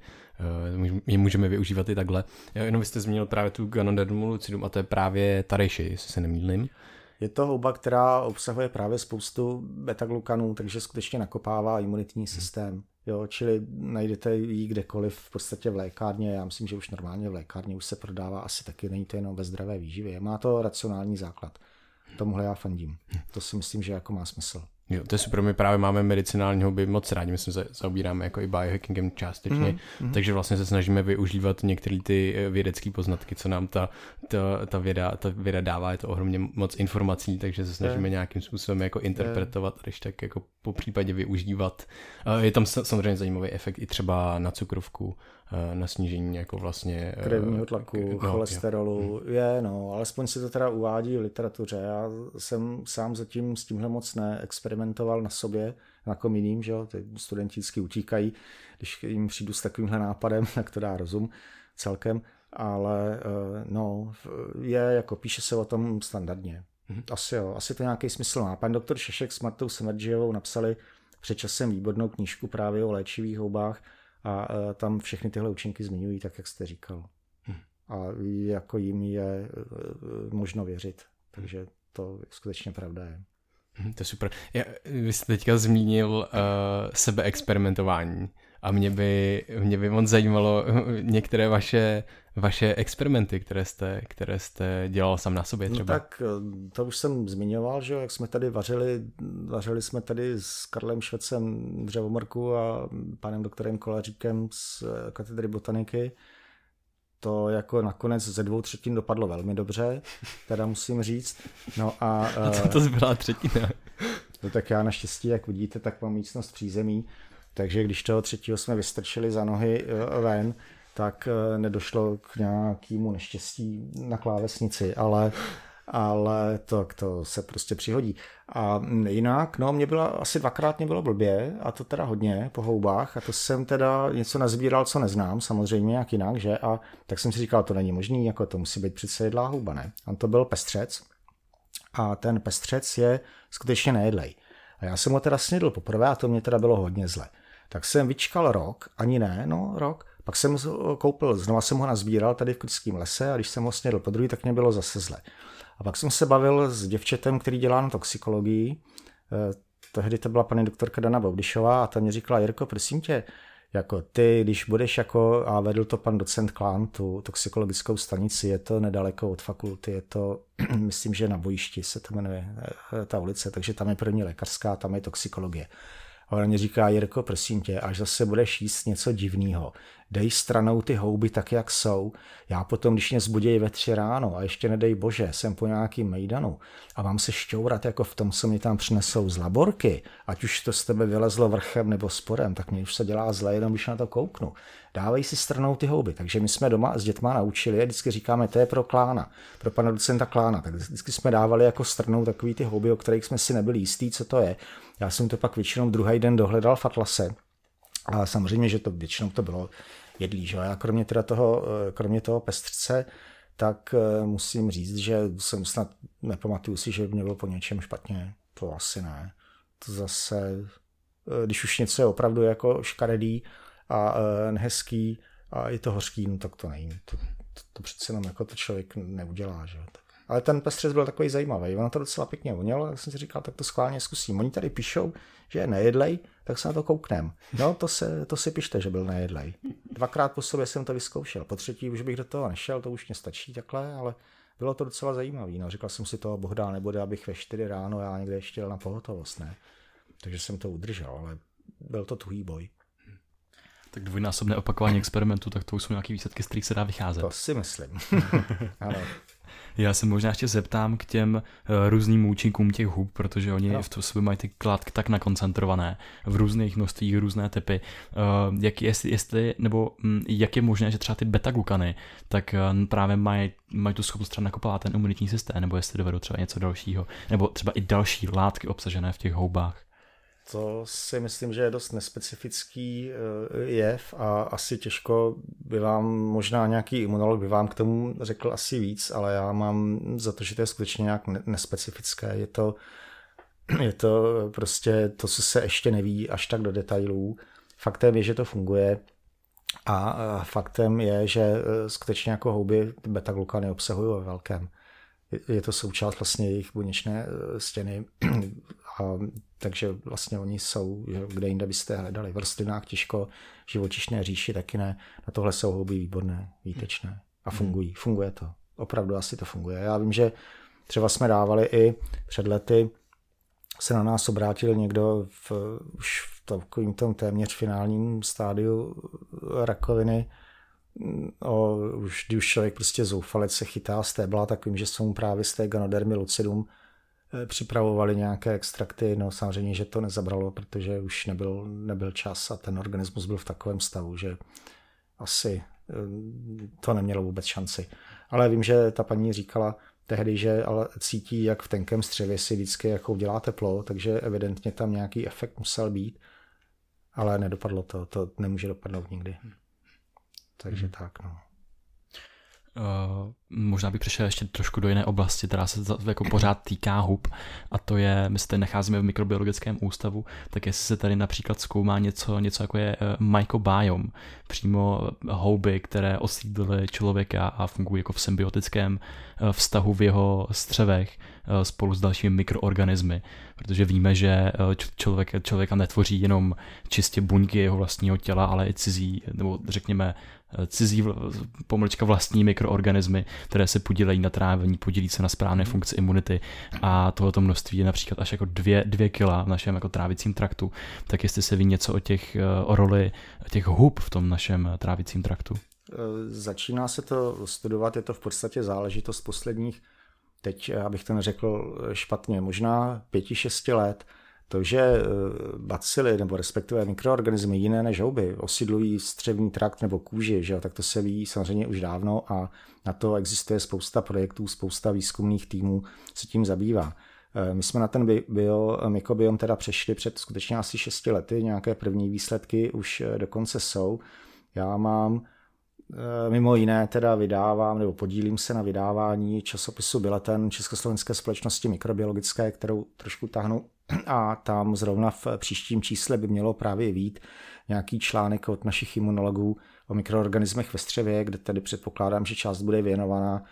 uh, je můžeme využívat i takhle. Jenom vy jste zmínil právě tu Ganodermu lucidum a to je právě tarejši, jestli se nemýlím. Je to houba, která obsahuje právě spoustu beta-glukanů, takže skutečně nakopává imunitní systém. Jo, čili najdete ji kdekoliv v podstatě v lékárně. Já myslím, že už normálně v lékárně už se prodává asi taky, není to jenom ve zdravé výživě. Má to racionální základ. Tomuhle já fandím. To si myslím, že jako má smysl. Jo, to je super, my právě máme medicinální hobby moc rádi, my se zaobíráme jako i biohackingem částečně, mm, takže vlastně se snažíme využívat některé ty eh, vědecké poznatky, co nám ta, ta, ta, věda, ta věda dává, je to ohromně moc informací, takže se snažíme je. nějakým způsobem jako interpretovat, když tak jako po případě využívat. Je tam samozřejmě zajímavý efekt i třeba na cukrovku, Eh, na snížení jako vlastně eh, krevního tlaku, no, cholesterolu. Jo. Je, no, alespoň se to teda uvádí v literatuře. Já jsem sám zatím s tímhle moc neexperimentoval na sobě, na kom jiným, že jo, ty studenti vždycky utíkají, když jim přijdu s takovýmhle nápadem, tak to dá rozum celkem, ale eh, no, je jako píše se o tom standardně. Mhm. Asi jo, asi to nějaký smysl má. Pan doktor Šešek s Martou Semerdžijevou napsali před časem výbornou knížku právě o léčivých houbách, a e, tam všechny tyhle účinky zmiňují, tak jak jste říkal. Hmm. A jako jim je e, možno věřit. Takže to skutečně pravda je. Hmm, to je super. Já, vy jste teďka zmínil uh, sebeexperimentování a mě by, mě by moc zajímalo některé vaše, vaše experimenty, které jste, které jste dělal sám na sobě no třeba. No tak to už jsem zmiňoval, že jak jsme tady vařili, vařili jsme tady s Karlem Švecem dřevomrku a panem doktorem Kolaříkem z katedry botaniky. To jako nakonec ze dvou třetin dopadlo velmi dobře, teda musím říct. No a, a co to byla třetina? No tak já naštěstí, jak vidíte, tak mám místnost přízemí, takže když toho třetího jsme vystrčili za nohy eh, ven, tak eh, nedošlo k nějakému neštěstí na klávesnici, ale ale to, to se prostě přihodí. A jinak, no, mě bylo asi dvakrát mě bylo blbě, a to teda hodně po houbách, a to jsem teda něco nazbíral, co neznám, samozřejmě, jak jinak, že? A tak jsem si říkal, to není možný, jako to musí být přece jedlá houba, ne? A to byl pestřec, a ten pestřec je skutečně nejedlej. A já jsem ho teda snědl poprvé a to mě teda bylo hodně zle. Tak jsem vyčkal rok, ani ne, no rok, pak jsem koupil, znova jsem ho nazbíral tady v Krtském lese a když jsem ho snědl po druhý, tak mě bylo zase zle. A pak jsem se bavil s děvčetem, který dělá na toxikologii. Eh, tehdy to byla paní doktorka Dana Baudišová a ta mě říkala, Jirko, prosím tě, jako ty, když budeš jako, a vedl to pan docent Klán, tu toxikologickou stanici, je to nedaleko od fakulty, je to, myslím, že na bojišti se to jmenuje eh, ta ulice, takže tam je první lékařská, tam je toxikologie. A ona mě říká, Jirko, prosím tě, až zase budeš jíst něco divného, dej stranou ty houby tak, jak jsou. Já potom, když mě zbudějí ve tři ráno a ještě nedej bože, jsem po nějakým mejdanu a mám se šťourat jako v tom, co mi tam přinesou z laborky, ať už to z tebe vylezlo vrchem nebo sporem, tak mě už se dělá zle, jenom když na to kouknu. Dávej si stranou ty houby. Takže my jsme doma s dětma naučili, a vždycky říkáme, to je pro klána, pro pana docenta klána. Tak vždycky jsme dávali jako stranou takový ty houby, o kterých jsme si nebyli jistí, co to je. Já jsem to pak většinou druhý den dohledal v Atlase. A samozřejmě, že to většinou to bylo jedlí. Že? Já kromě, teda toho, eh, kromě toho pestřce, tak eh, musím říct, že jsem snad nepamatuju si, že mě bylo po něčem špatně. To asi ne. To zase, eh, když už něco je opravdu jako škaredý a nehezký a je to hořký, no tak to není. To, to, to přece jenom jako to člověk neudělá. Že? Ale ten pestřec byl takový zajímavý, ono to docela pěkně vonělo, tak jsem si říkal, tak to schválně zkusím. Oni tady píšou, že je nejedlej, tak se na to kouknem. No, to, se, to si pište, že byl nejedlej. Dvakrát po sobě jsem to vyzkoušel. Po třetí už bych do toho nešel, to už mě stačí takhle, ale bylo to docela zajímavé. No, říkal jsem si toho, Bohdá nebude, abych ve 4 ráno já někde ještě jel na pohotovost, ne. Takže jsem to udržel, ale byl to tuhý boj. Tak dvojnásobné opakování experimentu, tak to už jsou nějaké výsledky, z kterých se dá vycházet. To si myslím. ano. Já se možná ještě zeptám k těm uh, různým účinkům těch hub, protože oni no. v to sobě mají ty kladky tak nakoncentrované v různých množstvích, různé typy. Uh, jak, jestli, jestli, nebo um, jak je možné, že třeba ty beta-glukany tak uh, právě mají, mají tu schopnost třeba nakopovat ten imunitní systém, nebo jestli dovedou třeba něco dalšího, nebo třeba i další látky obsažené v těch houbách. To si myslím, že je dost nespecifický eh, jev a asi těžko by vám, možná nějaký imunolog by vám k tomu řekl asi víc, ale já mám za to, že to je skutečně nějak nespecifické. Je to, je to prostě to, co se ještě neví až tak do detailů. Faktem je, že to funguje a faktem je, že eh, skutečně jako houby beta-glukany obsahují ve velkém. Je to součást vlastně jejich buněčné eh, stěny a takže vlastně oni jsou, že kde jinde byste hledali. V rostlinách těžko, živočišné říši taky ne. Na tohle jsou houby výborné, výtečné a hmm. fungují. Funguje to. Opravdu asi to funguje. Já vím, že třeba jsme dávali i před lety, se na nás obrátil někdo v, už v takovým tom téměř finálním stádiu rakoviny, o, už, když už člověk prostě zoufalec se chytá stébla, tak vím, že jsou mu právě z té ganodermy lucidum připravovali nějaké extrakty, no samozřejmě, že to nezabralo, protože už nebyl, nebyl čas a ten organismus byl v takovém stavu, že asi eh, to nemělo vůbec šanci. Ale vím, že ta paní říkala tehdy, že ale cítí, jak v tenkém střevě si vždycky jako udělá teplo, takže evidentně tam nějaký efekt musel být, ale nedopadlo to, to nemůže dopadnout nikdy. Takže hmm. tak, no. Uh, možná bych přešel ještě trošku do jiné oblasti, která se jako pořád týká hub, a to je, my se tady nacházíme v mikrobiologickém ústavu, tak jestli se tady například zkoumá něco, něco jako je uh, mycobiome, přímo houby, které osídlily člověka a fungují jako v symbiotickém uh, vztahu v jeho střevech uh, spolu s dalšími mikroorganismy, protože víme, že uh, člověk, člověka netvoří jenom čistě buňky jeho vlastního těla, ale i cizí, nebo řekněme cizí pomlčka vlastní mikroorganismy, které se podílejí na trávení, podílí se na správné funkci imunity. A tohoto množství je například až jako dvě, dvě kila v našem jako trávicím traktu, tak jestli se ví něco o těch o roli těch hub v tom našem trávicím traktu. Začíná se to studovat, je to v podstatě záležitost posledních, teď abych to neřekl špatně, možná pěti, šesti let, to, že eh, bacily nebo respektive mikroorganismy jiné než houby osidlují střevní trakt nebo kůži, že tak to se ví samozřejmě už dávno a na to existuje spousta projektů, spousta výzkumných týmů se tím zabývá. Eh, my jsme na ten bio, mikrobiom teda přešli před skutečně asi 6 lety, nějaké první výsledky už eh, dokonce jsou. Já mám mimo jiné teda vydávám nebo podílím se na vydávání časopisu Bileten Československé společnosti mikrobiologické, kterou trošku tahnu a tam zrovna v příštím čísle by mělo právě vít nějaký článek od našich imunologů o mikroorganismech ve střevě, kde tedy předpokládám, že část bude věnovaná,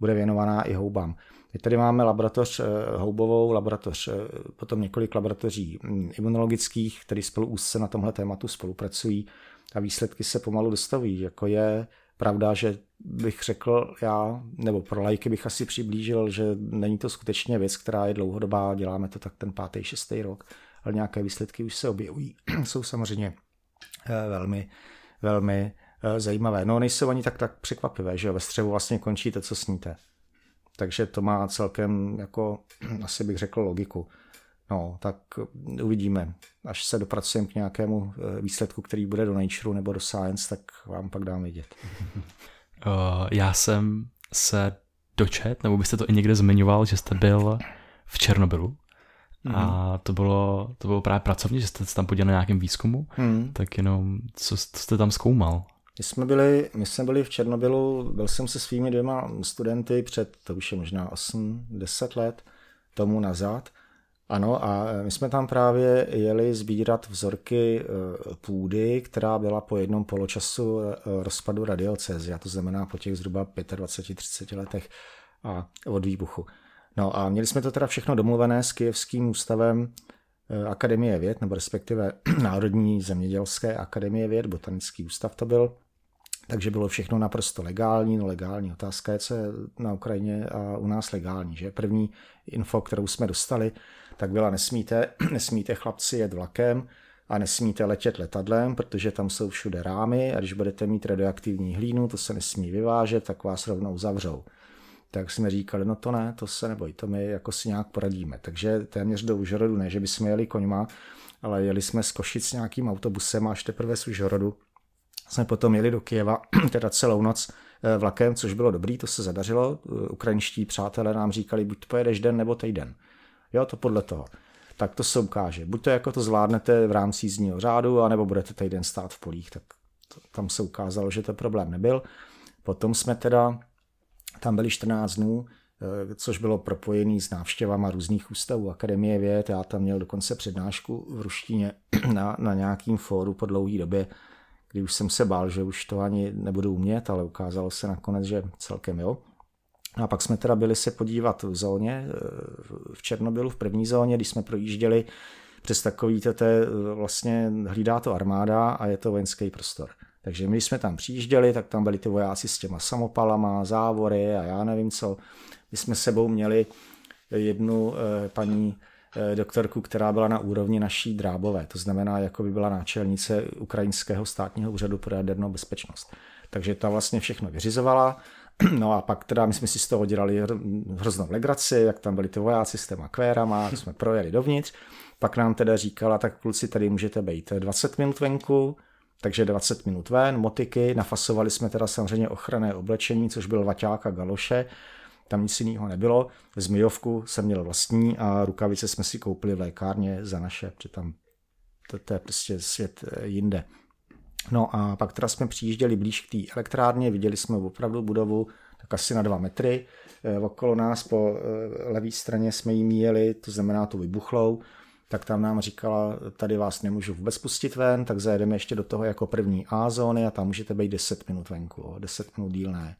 bude věnovaná i houbám. My tady máme laboratoř eh, houbovou, laboratoř, eh, potom několik laboratoří hm, imunologických, které spolu úzce na tomhle tématu spolupracují a výsledky se pomalu dostavují, jako je Pravda, že bych řekl já, nebo pro lajky bych asi přiblížil, že není to skutečně věc, která je dlouhodobá, děláme to tak ten pátý, šestý rok, ale nějaké výsledky už se objevují. Jsou samozřejmě eh, velmi, velmi eh, zajímavé. No nejsou ani tak, tak překvapivé, že ve střevu vlastně končí to, co sníte. Takže to má celkem, jako, asi bych řekl, logiku. No, tak uvidíme. Až se dopracujeme k nějakému eh, výsledku, který bude do Nature nebo do Science, tak vám pak dám vědět. Uh, já jsem se dočet, nebo byste to i někde zmiňoval, že jste byl v Černobylu. Mm. A mhm. to bylo, to bylo právě pracovně, že jste se tam podíval na nějakém výzkumu. Mm. Tak jenom, co, co jste tam zkoumal? My jsme, byli, my jsme byli v Černobylu, byl jsem se svými dvěma studenty před, to už je možná 8-10 let tomu nazad. Ano, a my jsme tam právě jeli sbírat vzorky e, půdy, která byla po jednom poločasu e, rozpadu radiocézia, to znamená po těch zhruba 25-30 letech a od výbuchu. No a měli jsme to teda všechno domluvené s Kijevským ústavem e, Akademie věd, nebo respektive Národní zemědělské akademie věd, botanický ústav to byl, takže bylo všechno naprosto legální, no legální. Otázka je, co je na Ukrajině a u nás legální. Že? První info, kterou jsme dostali, tak byla nesmíte, nesmíte chlapci jet vlakem a nesmíte letět letadlem, protože tam jsou všude rámy a když budete mít radioaktivní hlínu, to se nesmí vyvážet, tak vás rovnou zavřou. tak jsme říkali, no to ne, to se neboj, to my jako si nějak poradíme. Takže téměř do Užhorodu, ne, že bychom jeli koňma, ale jeli jsme z Košic nějakým autobusem až teprve z Užhorodu. Jsme potom jeli do Kijeva, teda celou noc eh, vlakem, což bylo dobrý, to se zadařilo. Eh, ukrajinští přátelé nám říkali, buď pojedeš den nebo týden. Jo, to podle toho. Tak to se ukáže. Buď to jako to zvládnete v rámci jízdního řádu, anebo budete týden stát v polích. Tak to, tam se ukázalo, že to problém nebyl. Potom jsme teda tam byli 14 dnů, eh, což bylo propojený s návštěvama různých ústavů Akademie věd. Já tam měl dokonce přednášku v ruštině na, na nějakým fóru po dlouhé době, kdy už jsem se bál, že už to ani nebudu umět, ale ukázalo se nakonec, že celkem jo. A pak jsme teda byli se podívat v zóně, eh, v Černobylu, v první zóně, když jsme projížděli přes takový to, vlastně hlídá to armáda a je to vojenský prostor. Takže my, když jsme tam přijížděli, tak tam byli ty vojáci s těma samopalama, závory a já nevím co. My jsme sebou měli jednu eh, paní eh, doktorku, která byla na úrovni naší drábové, to znamená, jako by byla náčelnice Ukrajinského státního úřadu pro jadernou bezpečnost. Takže ta vlastně všechno vyřizovala, No a pak teda my jsme si z toho dělali hroznou legraci, jak tam byli ty vojáci s těma kvérama, jsme projeli dovnitř. Pak nám teda říkala, tak kluci tady můžete být 20 minut venku, takže 20 minut ven, motiky, nafasovali jsme teda samozřejmě ochranné oblečení, což byl vaťák a galoše, tam nic jiného nebylo. Zmijovku jsem měl vlastní a rukavice jsme si koupili v lékárně za naše, protože tam to, to je prostě svět eh, jinde. No a pak teda jsme přijížděli blíž k té elektrárně, viděli jsme opravdu budovu tak asi na dva metry. Eh, okolo nás po eh, levé straně jsme jí míjeli, to znamená tu vybuchlou, tak tam nám říkala, tady vás nemůžu vůbec pustit ven, tak zajedeme ještě do toho jako první A zóny a tam můžete být 10 minut venku, 10 minut díl ne.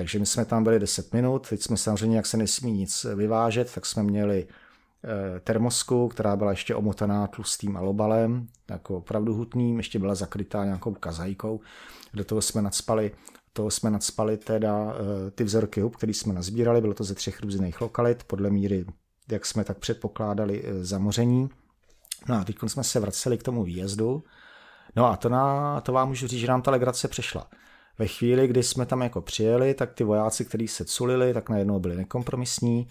Takže my jsme tam byli 10 minut, teď jsme samozřejmě, jak se nesmí nic vyvážet, tak jsme měli eh, termosku, která byla ještě omotaná tlustým alobalem, jako opravdu hutným, ještě byla zakrytá nějakou kazajkou. Do toho jsme nadspali toho jsme nadspali teda eh, ty vzorky hub, které jsme nazbírali, bylo to ze třech různých lokalit, podle míry jak jsme tak předpokládali, eh, zamoření. No a teď jsme se vraceli k tomu výjezdu. No a to, na, to vám můžu říct, že nám ta legrace přešla. Ve chvíli, kdy jsme tam jako přijeli, tak ty vojáci, kteří se culili, tak najednou byli nekompromisní.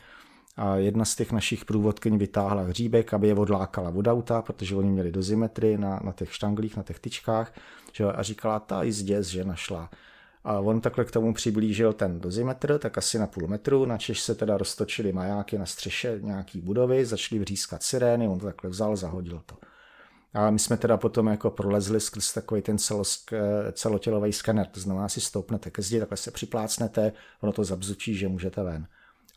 A jedna z těch našich průvodkyň vytáhla hříbek, aby je odlákala od auta, protože oni měli dozimetry na, na těch štanglích, na těch tyčkách. Že, a říkala, ta i že našla a on takhle k tomu přiblížil ten dozimetr, tak asi na půl metru, načež se teda roztočily majáky na střeše nějaký budovy, začaly vřískat sirény, on to takhle vzal, zahodil to. A my jsme teda potom jako prolezli skrz takový ten celosk, celotělový skener, to znamená, si stoupnete ke zdi, takhle se připlácnete, ono to zabzučí, že můžete ven.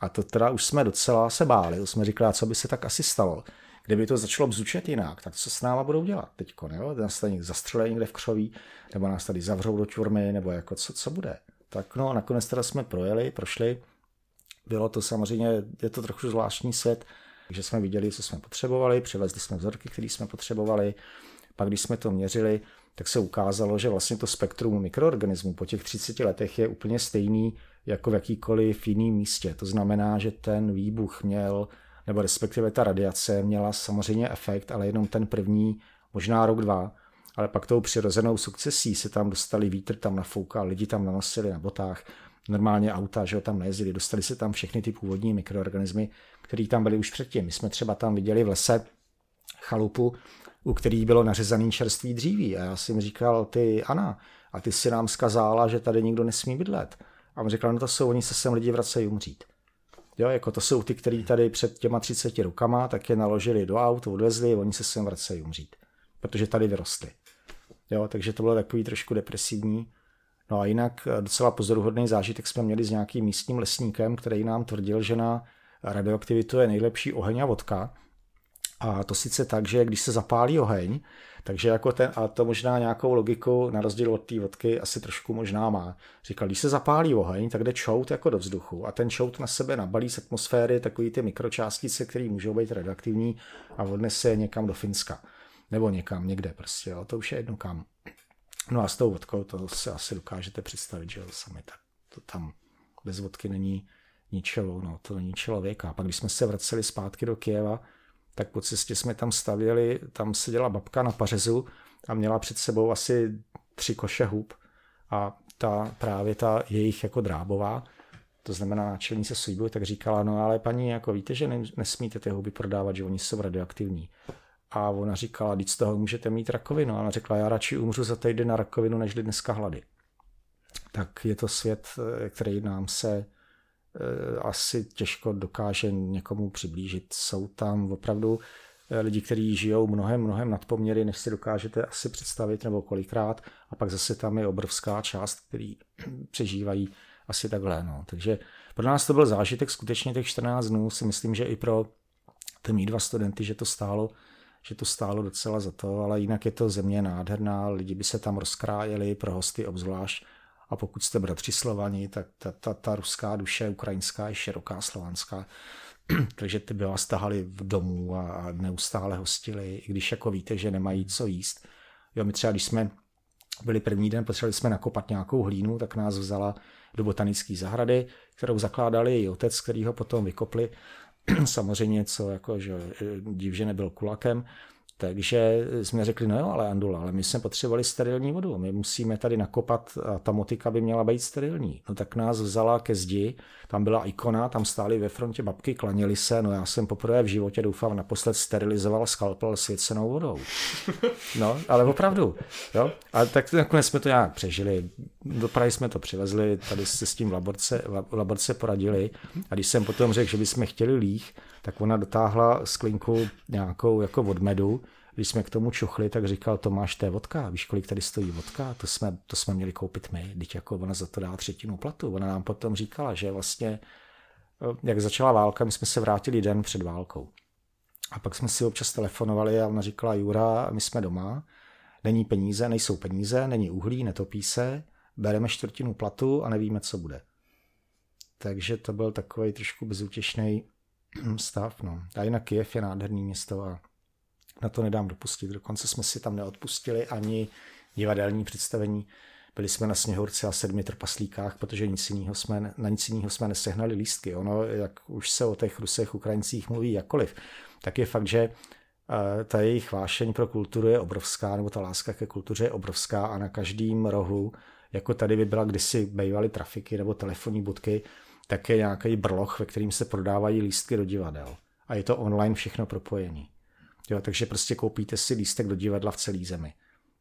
A to teda už jsme docela se báli, to jsme říkali, co by se tak asi stalo. Kdyby to začalo bzučet jinak, tak co s náma budou dělat teď? Nás tady zastřelí někde v křoví, nebo nás tady zavřou do čurmy, nebo jako co, co bude? Tak no, nakonec teda jsme projeli, prošli. Bylo to samozřejmě, je to trochu zvláštní svět, takže jsme viděli, co jsme potřebovali, přivezli jsme vzorky, které jsme potřebovali. Pak, když jsme to měřili, tak se ukázalo, že vlastně to spektrum mikroorganismů po těch 30 letech je úplně stejný jako v jakýkoliv jiném místě. To znamená, že ten výbuch měl nebo respektive ta radiace měla samozřejmě efekt, ale jenom ten první, možná rok, dva, ale pak tou přirozenou sukcesí se tam dostali vítr, tam nafoukal, lidi tam nanosili na botách, normálně auta, že ho tam nejezdili, dostali se tam všechny ty původní mikroorganismy, které tam byly už předtím. My jsme třeba tam viděli v lese chalupu, u který bylo nařezaný čerstvý dříví. A já jsem říkal, ty Ana, a ty si nám skazala, že tady nikdo nesmí bydlet. A on říkal, no to jsou, oni se sem lidi vracejí umřít. Jo, jako to jsou ty, kteří tady před těma 30 rukama, tak je naložili do aut, odvezli, oni se sem vracejí umřít, protože tady vyrostli. Jo, takže to bylo takový trošku depresivní. No a jinak docela pozoruhodný zážitek jsme měli s nějakým místním lesníkem, který nám tvrdil, že na radioaktivitu je nejlepší oheň a vodka. A to sice tak, že když se zapálí oheň, takže jako ten, a to možná nějakou logiku, na rozdíl od té vodky, asi trošku možná má. Říkal, když se zapálí oheň, tak jde čout jako do vzduchu a ten čout na sebe nabalí z atmosféry takový ty mikročástice, které můžou být radioaktivní a odnese je někam do Finska. Nebo někam, někde prostě, jo, to už je jedno kam. No a s tou vodkou to si asi dokážete představit, že jo, sami tak to tam bez vodky není ničeho, no to není člověk. A pak když jsme se vraceli zpátky do Kieva, tak po cestě jsme tam stavěli, tam seděla babka na pařezu a měla před sebou asi tři koše hub a ta právě ta jejich jako drábová, to znamená náčelnice Sojbu, tak říkala, no ale paní, jako víte, že nesmíte ty houby prodávat, že oni jsou radioaktivní. A ona říkala, teď z toho můžete mít rakovinu. A ona řekla, já radši umřu za týden na rakovinu, než dneska hlady. Tak je to svět, eh, který nám se asi těžko dokáže někomu přiblížit. Jsou tam opravdu eh, lidi, kteří žijou mnohem, mnohem nad poměry, než si dokážete asi představit, nebo kolikrát. A pak zase tam je obrovská část, který přežívají asi takhle. No. Takže pro nás to byl zážitek skutečně těch 14 dnů. Si myslím, že i pro ty mý dva studenty, že to stálo že to stálo docela za to, ale jinak je to země nádherná, lidi by se tam rozkrájeli, pro hosty obzvlášť. A pokud jste bratři Slovani, tak ta, ta, ta ruská duše ukrajinská je široká slovanská. Takže ty by vás tahali v domů a neustále hostili, i když jako víte, že nemají co jíst. Jo, my třeba, když jsme byli první den, potřebovali jsme nakopat nějakou hlínu, tak nás vzala do botanické zahrady, kterou zakládali její otec, který ho potom vykopli samozřejmě co jako, že div, že nebyl kulakem, takže jsme řekli, no jo, ale Andula, ale my jsme potřebovali sterilní vodu, my musíme tady nakopat a ta motika by měla být sterilní. No tak nás vzala ke zdi, tam byla ikona, tam stály ve frontě babky, klaněli se, no já jsem poprvé v životě doufám naposled sterilizoval skalpel svěcenou vodou. No, ale opravdu, jo. A tak nakonec jsme to nějak přežili, do Prahy jsme to přivezli, tady se s tím v laborce, v laborce poradili. A když jsem potom řekl, že bychom chtěli líh, tak ona dotáhla sklinku nějakou jako od medu, když jsme k tomu čuchli, tak říkal Tomáš, to je vodka, víš, kolik tady stojí vodka, to jsme, to jsme měli koupit my, teď jako ona za to dá třetinu platu. Ona nám potom říkala, že vlastně, eh, jak začala válka, my jsme se vrátili den před válkou. A pak jsme si občas telefonovali a ona říkala, Jura, my jsme doma, není peníze, nejsou peníze, není uhlí, netopí se, bereme čtvrtinu platu a nevíme, co bude. Takže to byl takový trošku bezútěšný stav. No. A jinak Kiev je nádherný město a na to nedám dopustit. Dokonce jsme si tam neodpustili ani divadelní představení. Byli jsme na Sněhurce a sedmi trpaslíkách, protože nic jiného jsme, na nic jiného jsme nesehnali lístky. Ono, jak už se o těch Rusech, Ukrajincích mluví jakkoliv, tak je fakt, že eh, ta jejich vášeň pro kulturu je obrovská, nebo ta láska ke kultuře je obrovská a na každém rohu, jako tady by byla kdysi bývaly trafiky nebo telefonní budky, tak je nějaký brloch, ve kterým se prodávají lístky do divadel. A je to online všechno propojený. Jo, takže prostě koupíte si lístek do divadla v celé zemi.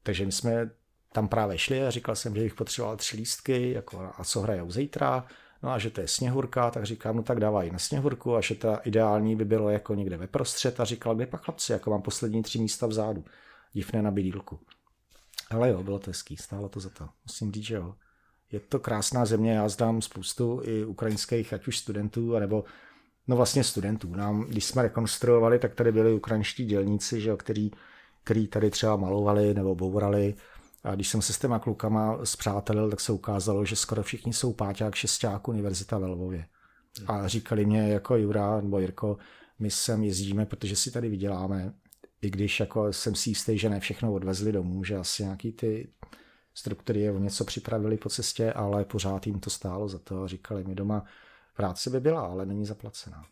Takže my jsme tam právě šli a říkal jsem, že bych potřeboval tři lístky, jako a co hrajou zítra, no a že to je sněhurka, tak říkám, no tak dávají na sněhurku a že ta ideální by bylo jako někde ve prostřed a říkal, kde pak chlapci, jako mám poslední tři místa vzadu, divné na bydílku. Ale jo, bylo to hezký, stálo to za to, musím říct, že jo. Je to krásná země, já znám spoustu i ukrajinských, ať už studentů, nebo no vlastně studentů. Nám, když jsme rekonstruovali, tak tady byli ukrajinští dělníci, že jo, který, který tady třeba malovali nebo bourali. A když jsem se s těma klukama zpřátelil, tak se ukázalo, že skoro všichni jsou páťák šesták Univerzita ve Lvově. A říkali mě jako Jura nebo Jirko, my sem jezdíme, protože si tady vyděláme, i když jako jsem si jistý, že ne všechno odvezli domů, že asi nějaký ty struktury je o něco připravili po cestě, ale pořád jim to stálo za to. Říkali mi doma, práce by byla, ale není zaplacená.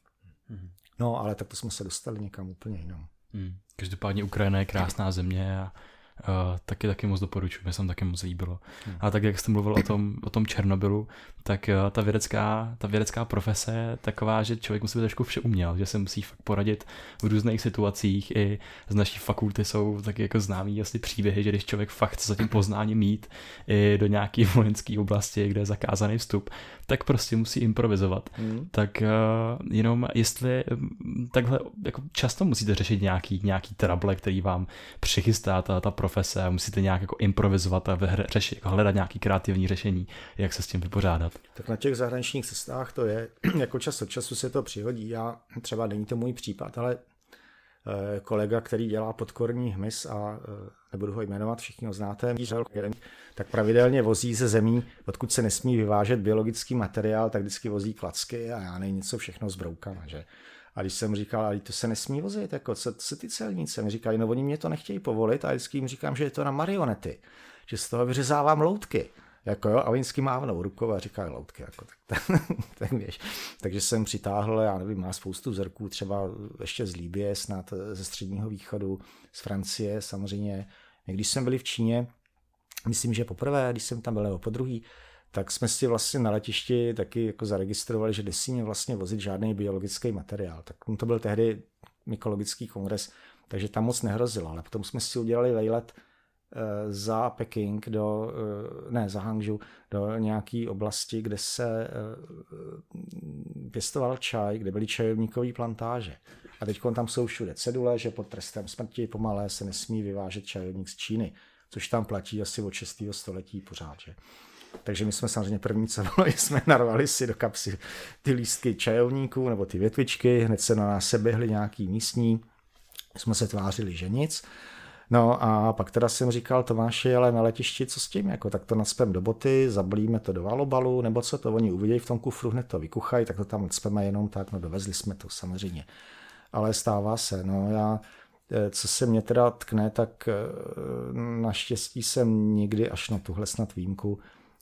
Mm. No, ale tak to jsme se dostali někam úplně jinam. Mm. Každopádně Ukrajina je krásná země a Uh, taky taky moc doporučuji, mě se taky moc líbilo. Hmm. A tak jak jste mluvil o tom, o tom Černobylu, tak uh, ta, vědecká, ta vědecká profese je taková, že člověk musí být trošku vše uměl, že se musí fakt poradit v různých situacích. I z naší fakulty jsou taky jako známý asi příběhy, že když člověk fakt chce za tím poznáním mít i do nějaké vojenské oblasti, kde je zakázaný vstup, tak prostě musí improvizovat. Hmm. Tak uh, jenom jestli takhle jako často musíte řešit nějaký, nějaký trable, který vám přichystá ta, ta profese a musíte nějak jako improvizovat a řešit, jako hledat nějaký kreativní řešení, jak se s tím vypořádat. Tak na těch zahraničních cestách to je, jako čas od času se to přihodí. Já třeba není to můj případ, ale eh, kolega, který dělá podkorní hmyz a eh, nebudu ho jmenovat, všichni ho znáte, tak pravidelně vozí ze zemí, odkud se nesmí vyvážet biologický materiál, tak vždycky vozí klacky a já nevím, něco všechno s broukama, že. A když jsem říkal, ale to se nesmí vozit, jako co, co ty celníci? Mi říkali, no oni mě to nechtějí povolit a vždycky jim říkám, že je to na marionety, že z toho vyřezávám loutky. Jako jo, a oni vždycky mávnou rukou a říkají loutky. Jako, tak, tak, víš. Takže jsem přitáhl, já nevím, má spoustu vzorků, třeba ještě z Líbie, snad ze středního východu, z Francie samozřejmě. Když jsem byli v Číně, myslím, že poprvé, když jsem tam byl, nebo po druhý, tak jsme si vlastně na letišti taky jako zaregistrovali, že nesmíme vlastně vozit žádný biologický materiál. Tak to byl tehdy mykologický kongres, takže tam moc nehrozilo, ale potom jsme si udělali vejlet eh, za Peking do, eh, ne, za Hangzhou, do nějaké oblasti, kde se eh, pěstoval čaj, kde byly čajovníkové plantáže. A teď tam jsou všude cedule, že pod trestem smrti pomalé se nesmí vyvážet čajovník z Číny, což tam platí asi od 6. století pořád. Že? Takže my jsme samozřejmě první, co bylo, jsme narvali si do kapsy ty lístky čajovníků nebo ty větvičky, hned se na nás seběhli nějaký místní, jsme se tvářili, že nic. No a pak teda jsem říkal Tomáši, ale na letišti co s tím, jako tak to naspem do boty, zablíme to do valobalu, nebo co to, oni uvidějí v tom kufru, hned to vykuchají, tak to tam nacpeme jenom tak, no dovezli jsme to samozřejmě. Ale stává se, no já, eh, co se mě teda tkne, tak eh, naštěstí jsem nikdy až na tuhle snad výjimku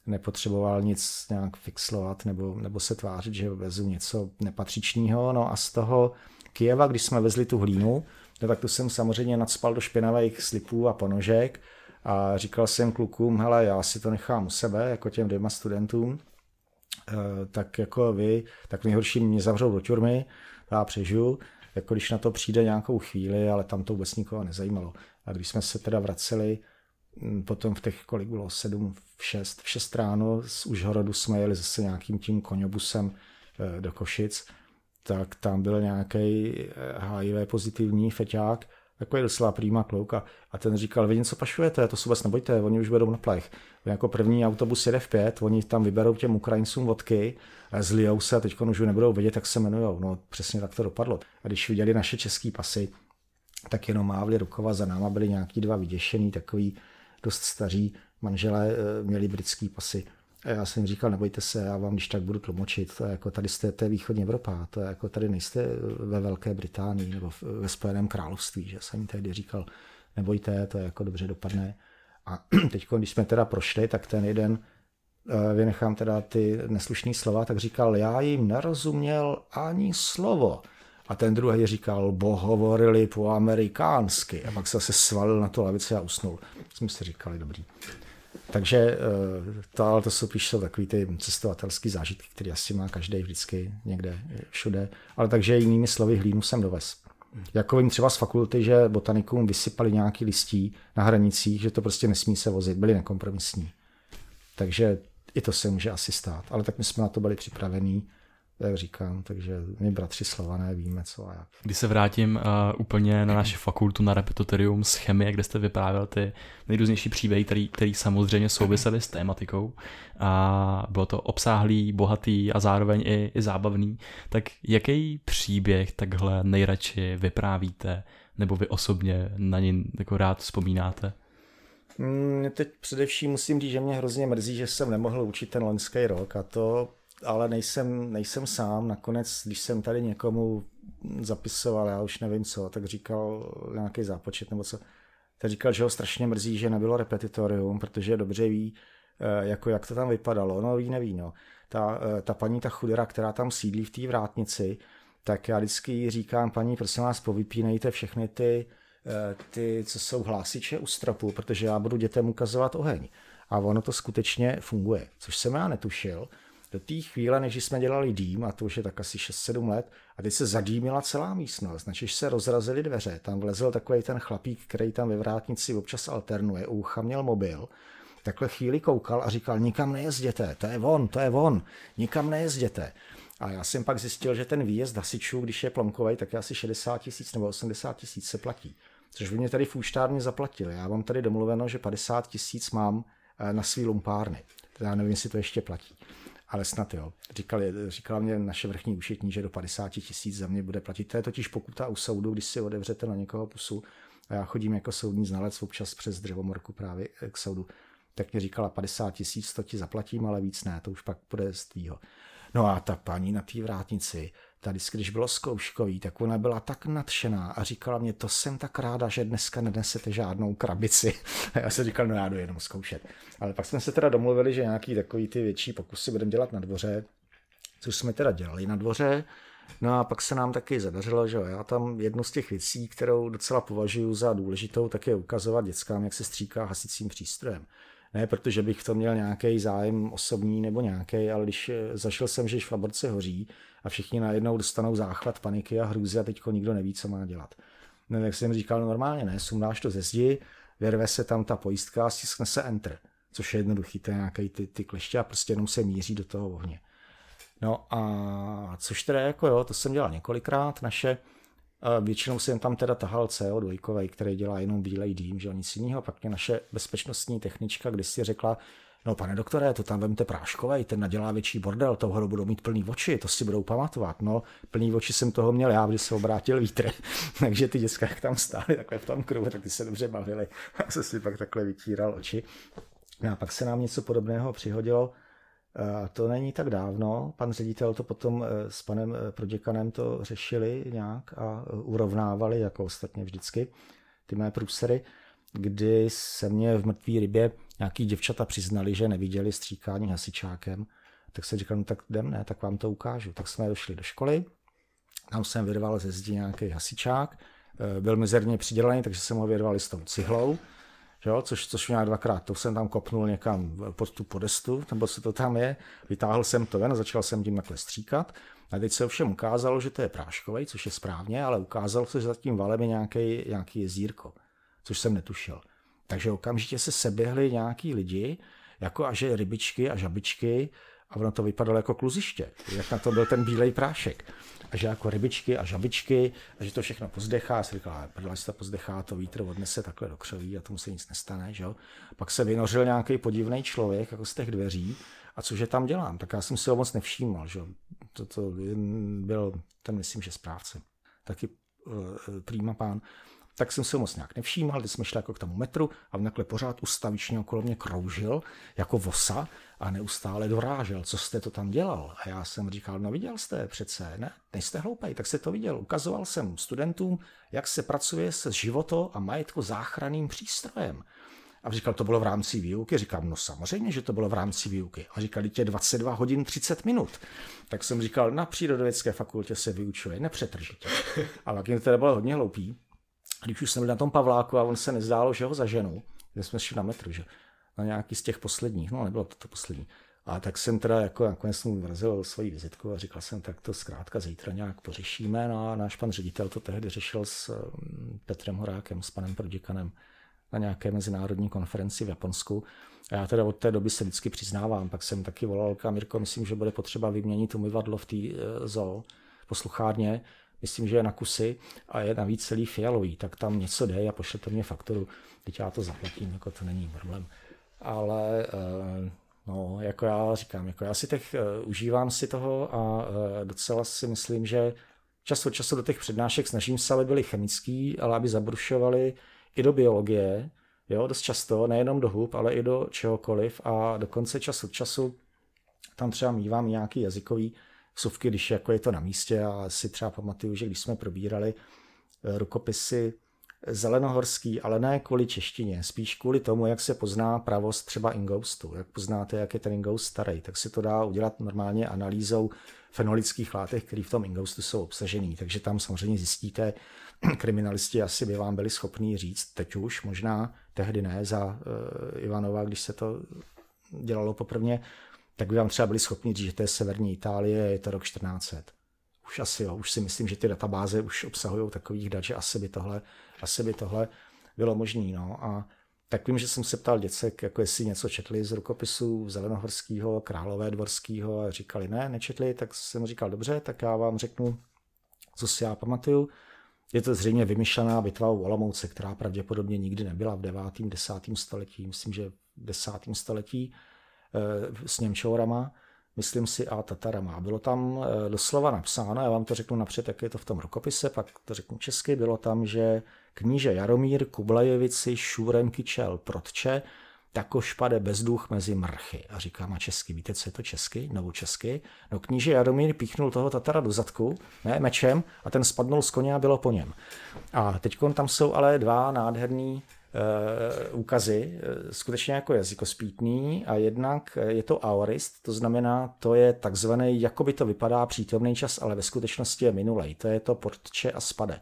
nepotřeboval nic nějak fixlovat nebo, nebo se tvářit, že vezu něco nepatřičného. No a z toho Kijeva, když jsme vezli tu hlínu, no tak tu jsem samozřejmě nadspal do špinavých slipů a ponožek a říkal jsem klukům, hele, já si to nechám u sebe, jako těm dvěma studentům, eh, tak jako vy, tak nejhorší mě zavřou do tюrmy, já přežiju, jako když na to přijde nějakou chvíli, ale tam to vůbec nikoho nezajímalo. A když jsme se teda vraceli, potom v těch, kolik bylo, sedm, v šest, v šest ráno z Užhorodu jsme jeli zase nějakým tím koňobusem eh, do Košic, tak tam byl nějaký HIV eh, pozitivní feťák, takový docela prýma klouk a, a ten říkal, vy něco pašujete, to se vůbec nebojte, oni už vedou na plech. Jako první autobus jede v pět, oni tam vyberou těm Ukrajincům vodky, zlijou se a teď už nebudou vědět, jak se jmenují. No přesně tak to dopadlo. A když viděli naše české pasy, tak jenom mávli rukova, za náma byli nějaký dva vyděšený, takový dost staří manželé, eh, měli britský pasy a já jsem říkal, nebojte se, já vám když tak budu tlumočit. To je jako tady jste, to je východní Evropa, to je jako tady nejste ve Velké Británii nebo ve Spojeném království, že jsem tehdy říkal, nebojte, to je jako dobře dopadne. A teď, když jsme teda prošli, tak ten jeden, eh, vynechám teda ty neslušné slova, tak říkal, já jim nerozuměl ani slovo. A ten druhý říkal, bo hovorili po amerikánsky. A pak se zase svalil na tu lavici a usnul. Jsme si říkali, dobrý. Takže eh, to, ale to jsou píš takový ty cestovatelský zážitky, které asi má každý vždycky někde, všude. Ale takže jinými slovy hlínu jsem dovez. Jako vím třeba z fakulty, že botanikům vysypali nějaký listí na hranicích, že to prostě nesmí se vozit, byli nekompromisní. Takže i to se může asi stát. Ale tak my jsme na to byli připravení jak říkám, takže my bratři Slované víme co a jak. Když se vrátím uh, úplně na naši fakultu na repetitorium z chemie, kde jste vyprávěl ty nejrůznější příběhy, který, který samozřejmě souvisely s tématikou a bylo to obsáhlý, bohatý a zároveň i, i zábavný, tak jaký příběh takhle nejradši vyprávíte nebo vy osobně na něj jako rád vzpomínáte? Mm, teď především musím říct, že mě hrozně mrzí, že jsem nemohl učit ten loňský rok a to ale nejsem, nejsem sám. Nakonec, když jsem tady někomu zapisoval, já už nevím co, tak říkal nějaký zápočet nebo co, tak říkal, že ho strašně mrzí, že nebylo repetitorium, protože dobře ví, eh, jako jak to tam vypadalo. No ví, neví, no. Ta, eh, ta paní, ta chudera, která tam sídlí v té vrátnici, tak já vždycky říkám, paní, prosím vás, povypínejte všechny ty, eh, ty, co jsou hlásiče u stropu, protože já budu dětem ukazovat oheň. A ono to skutečně funguje, což jsem já netušil do té chvíle, než jsme dělali dým, a to už je tak asi 6-7 let, a teď se zadýmila celá místnost, načež se rozrazily dveře, tam vlezl takový ten chlapík, který tam ve vrátnici občas alternuje, ucha měl mobil, takhle chvíli koukal a říkal, nikam nejezděte, to je on, to je on, nikam nejezděte. A já jsem pak zjistil, že ten výjezd hasičů, když je plomkový, tak je asi 60 tisíc nebo 80 tisíc se platí. Což by mě tady v účtárně zaplatili. Já mám tady domluveno, že 50 tisíc mám eh, na svý lumpárny. Já nevím, jestli to ještě platí ale snad jo. Říkali, říkala mě naše vrchní účetní, že do 50 tisíc za mě bude platit. To je totiž pokuta u soudu, když si odevřete na někoho pusu. A já chodím jako soudní znalec občas přes dřevomorku právě k soudu. Tak mě říkala 50 tisíc, to ti zaplatím, ale víc ne, to už pak bude z tvýho. No a ta paní na té vrátnici, tady když bylo zkouškový, tak ona byla tak nadšená a říkala mě, to jsem tak ráda, že dneska nenesete žádnou krabici. A já jsem říkal, no já jdu jenom zkoušet. Ale pak jsme se teda domluvili, že nějaký takový ty větší pokusy budeme dělat na dvoře, což jsme teda dělali na dvoře. No a pak se nám taky zadařilo, že já tam jednu z těch věcí, kterou docela považuji za důležitou, tak je ukazovat dětskám, jak se stříká hasicím přístrojem. Ne, protože bych to měl nějaký zájem osobní nebo nějaký, ale když eh, zašel jsem, že v hoří a všichni najednou dostanou záchvat paniky a hrůzy a teďko nikdo neví, co má dělat. No, tak jsem říkal normálně, ne, sundáš to ze zdi, vyrve se tam ta pojistka a stiskne se enter, což je jednoduchý, to je nějaký ty, ty kleště a prostě jenom se míří do toho ohně. No a což teda jako jo, to jsem dělal několikrát, naše Většinou jsem tam teda tahal CO2, který dělá jenom bílej dým, že nic jiného. Pak mě naše bezpečnostní technička když si řekla, no pane doktore, to tam vemte práškovej, ten nadělá větší bordel, toho budou mít plný oči, to si budou pamatovat. No, plný oči jsem toho měl já, když se obrátil vítr. Takže ty děcka, jak tam stály takhle v tom kruhu, tak ty se dobře bavili. Já jsem si pak takhle vytíral oči. No a pak se nám něco podobného přihodilo to není tak dávno. Pan ředitel to potom eh, s panem eh, proděkanem to řešili nějak a eh, urovnávali, jako ostatně vždycky, ty mé průsery, kdy se mě v mrtvý rybě nějaký děvčata přiznali, že neviděli stříkání hasičákem. Tak jsem říkal, no tak jdem, ne, tak vám to ukážu. Tak jsme došli do školy, tam jsem vyrval ze zdi nějaký hasičák, byl mizerně přidělený, takže jsem ho vyrval s tou cihlou jo, což, což mě dvakrát, to jsem tam kopnul někam pod tu podestu, nebo co to tam je, vytáhl jsem to ven a začal jsem tím takhle stříkat. A teď se ovšem ukázalo, že to je práškový, což je správně, ale ukázalo se, že za tím valem je nějaký, nějaký jezírko, což jsem netušil. Takže okamžitě se seběhli nějaký lidi, jako a že rybičky a žabičky, a ono to vypadalo jako kluziště, jak na to byl ten bílej prášek a že jako rybičky a žabičky a že to všechno pozdechá. Já si říkal, prdele, se to pozdechá, to vítr odnese takhle do křoví a tomu se nic nestane. Že? Pak se vynořil nějaký podivný člověk jako z těch dveří a cože tam dělám? Tak já jsem si ho moc nevšímal. Že? To, to byl ten, myslím, že správce. Taky uh, prýma pán tak jsem se moc nějak nevšímal, když jsme šli jako k tomu metru a takhle pořád ustavičně okolo mě kroužil jako vosa a neustále dorážel, co jste to tam dělal. A já jsem říkal, no viděl jste přece, ne, nejste hloupej, tak se to viděl. Ukazoval jsem studentům, jak se pracuje se životo a majetko záchranným přístrojem. A říkal, to bylo v rámci výuky. Říkám, no samozřejmě, že to bylo v rámci výuky. A říkal, tě 22 hodin 30 minut. Tak jsem říkal, na přírodovědské fakultě se vyučuje nepřetržitě. A pak jim teda bylo hodně hloupý, když už jsem byl na tom Pavláku a on se nezdálo, že ho zaženou, kde jsme šli na metru, že na nějaký z těch posledních, no nebylo to to poslední. A tak jsem teda jako nakonec mu vrazil svoji vizitku a říkal jsem, tak to zkrátka zítra nějak pořešíme. No a náš pan ředitel to tehdy řešil s mm, Petrem Horákem, s panem Prodikanem na nějaké mezinárodní konferenci v Japonsku. A já teda od té doby se vždycky přiznávám, pak jsem taky volal, Mirko, myslím, že bude potřeba vyměnit umyvadlo v té e, zoo posluchárně, myslím, že je na kusy a je navíc celý fialový, tak tam něco jde a pošlete mě fakturu, teď já to zaplatím, jako to není problém. Ale eh, no, jako já říkám, jako já si těch, eh, užívám si toho a eh, docela si myslím, že čas od času do těch přednášek snažím se, aby byly chemický, ale aby zabrušovali i do biologie, jo, dost často, nejenom do hub, ale i do čehokoliv. A dokonce čas od času tam třeba mývám nějaký jazykový vsuvky, když jako je to na místě a si třeba pamatuju, že když jsme probírali eh, rukopisy zelenohorský, ale ne kvůli češtině, spíš kvůli tomu, jak se pozná pravost třeba ingoustu. Jak poznáte, jak je ten ingoust starý, tak se to dá udělat normálně analýzou fenolických látek, které v tom ingoustu jsou obsažený. Takže tam samozřejmě zjistíte, kriminalisti asi by vám byli schopní říct, teď už možná, tehdy ne, za uh, Ivanova, když se to dělalo poprvé, tak by vám třeba byli schopni říct, že to je severní Itálie, je to rok 1400. Už asi jo, už si myslím, že ty databáze už obsahují takových dat, že asi by tohle, asi by tohle bylo možné. No. A tak vím, že jsem se ptal děcek, jako jestli něco četli z rukopisů Zelenohorského, Králové dvorského a říkali ne, nečetli, tak jsem říkal dobře, tak já vám řeknu, co si já pamatuju. Je to zřejmě vymyšlená bitva u Olomouce, která pravděpodobně nikdy nebyla v 9. 10. století, myslím, že v 10. století s Němčourama, myslím si, a Tatarama. Bylo tam eh, doslova napsáno, já vám to řeknu napřed, jak je to v tom rukopise, pak to řeknu česky, bylo tam, že kníže Jaromír Kublajevici Šurem Kyčel Protče, tako špade bezduch mezi mrchy. A říkám a česky, víte, co je to česky? Novu česky. No kníže Jaromír píchnul toho Tatara do zadku, ne, mečem, a ten spadnul z koně a bylo po něm. A teď tam jsou ale dva nádherný úkazy, uh, skutečně jako jazykospítný a jednak je to aorist, to znamená, to je takzvaný, jako by to vypadá přítomný čas, ale ve skutečnosti je minulej. To je to portče a spade.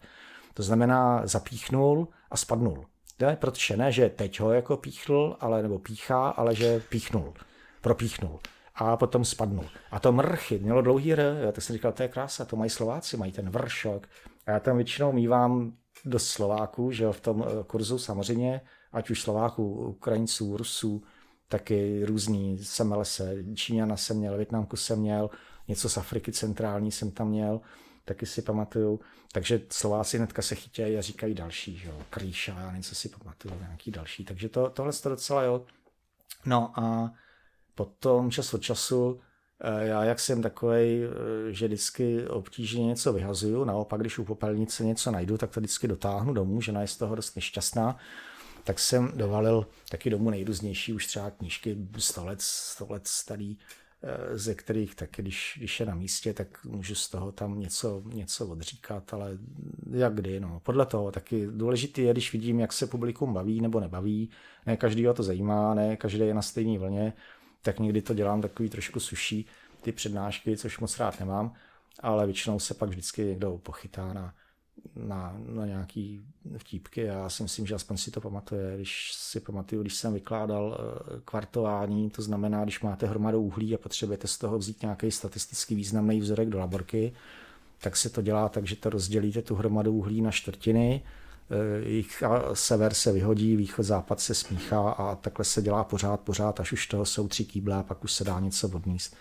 To znamená zapíchnul a spadnul. Ne, protože ne, že teď ho jako píchnul, ale nebo píchá, ale že píchnul, propíchnul a potom spadnul. A to mrchy mělo dlouhý r, tak jsem říkal, to je krása, to mají Slováci, mají ten vršok. A já tam většinou mývám dost Slováků, že jo, v tom eh, kurzu samozřejmě, ať už Slováků, Ukrajinců, Rusů, taky různý semelese, Číňana jsem měl, Větnamku jsem měl, něco z Afriky centrální jsem tam měl, taky si pamatuju. Takže Slováci hnedka se chytějí a říkají další, že jo, Krýša, já něco si pamatuju, nějaký další. Takže to, tohle to docela jo. No a potom čas od času já jak jsem takový, eh, že vždycky obtížně něco vyhazuju, naopak když u popelnice něco najdu, tak to vždycky dotáhnu domů, žena je z toho dost nešťastná, tak jsem dovalil taky domů nejrůznější už třeba knížky 100 let, 100 let starý, eh, ze kterých tak když, když je na místě, tak můžu z toho tam něco, něco odříkat, ale jak kdy, no. Podle toho taky důležité je, když vidím, jak se publikum baví nebo nebaví, ne každý to zajímá, ne každý je na stejné vlně, tak někdy to dělám takový trošku suší, ty přednášky, což moc rád nemám, ale většinou se pak vždycky někdo pochytá na, na, na nějaký vtípky. Já si myslím, že aspoň si to pamatuje. Když si pamatuju, když jsem vykládal eh, kvartování, to znamená, když máte hromadu uhlí a potřebujete z toho vzít nějaký statisticky významný vzorek do laborky, tak se to dělá tak, že to rozdělíte tu hromadu uhlí na čtvrtiny, eh, jich sever se vyhodí, východ, západ se smíchá a takhle se dělá pořád, pořád, až už toho jsou tři kýble a pak už se dá něco odníst.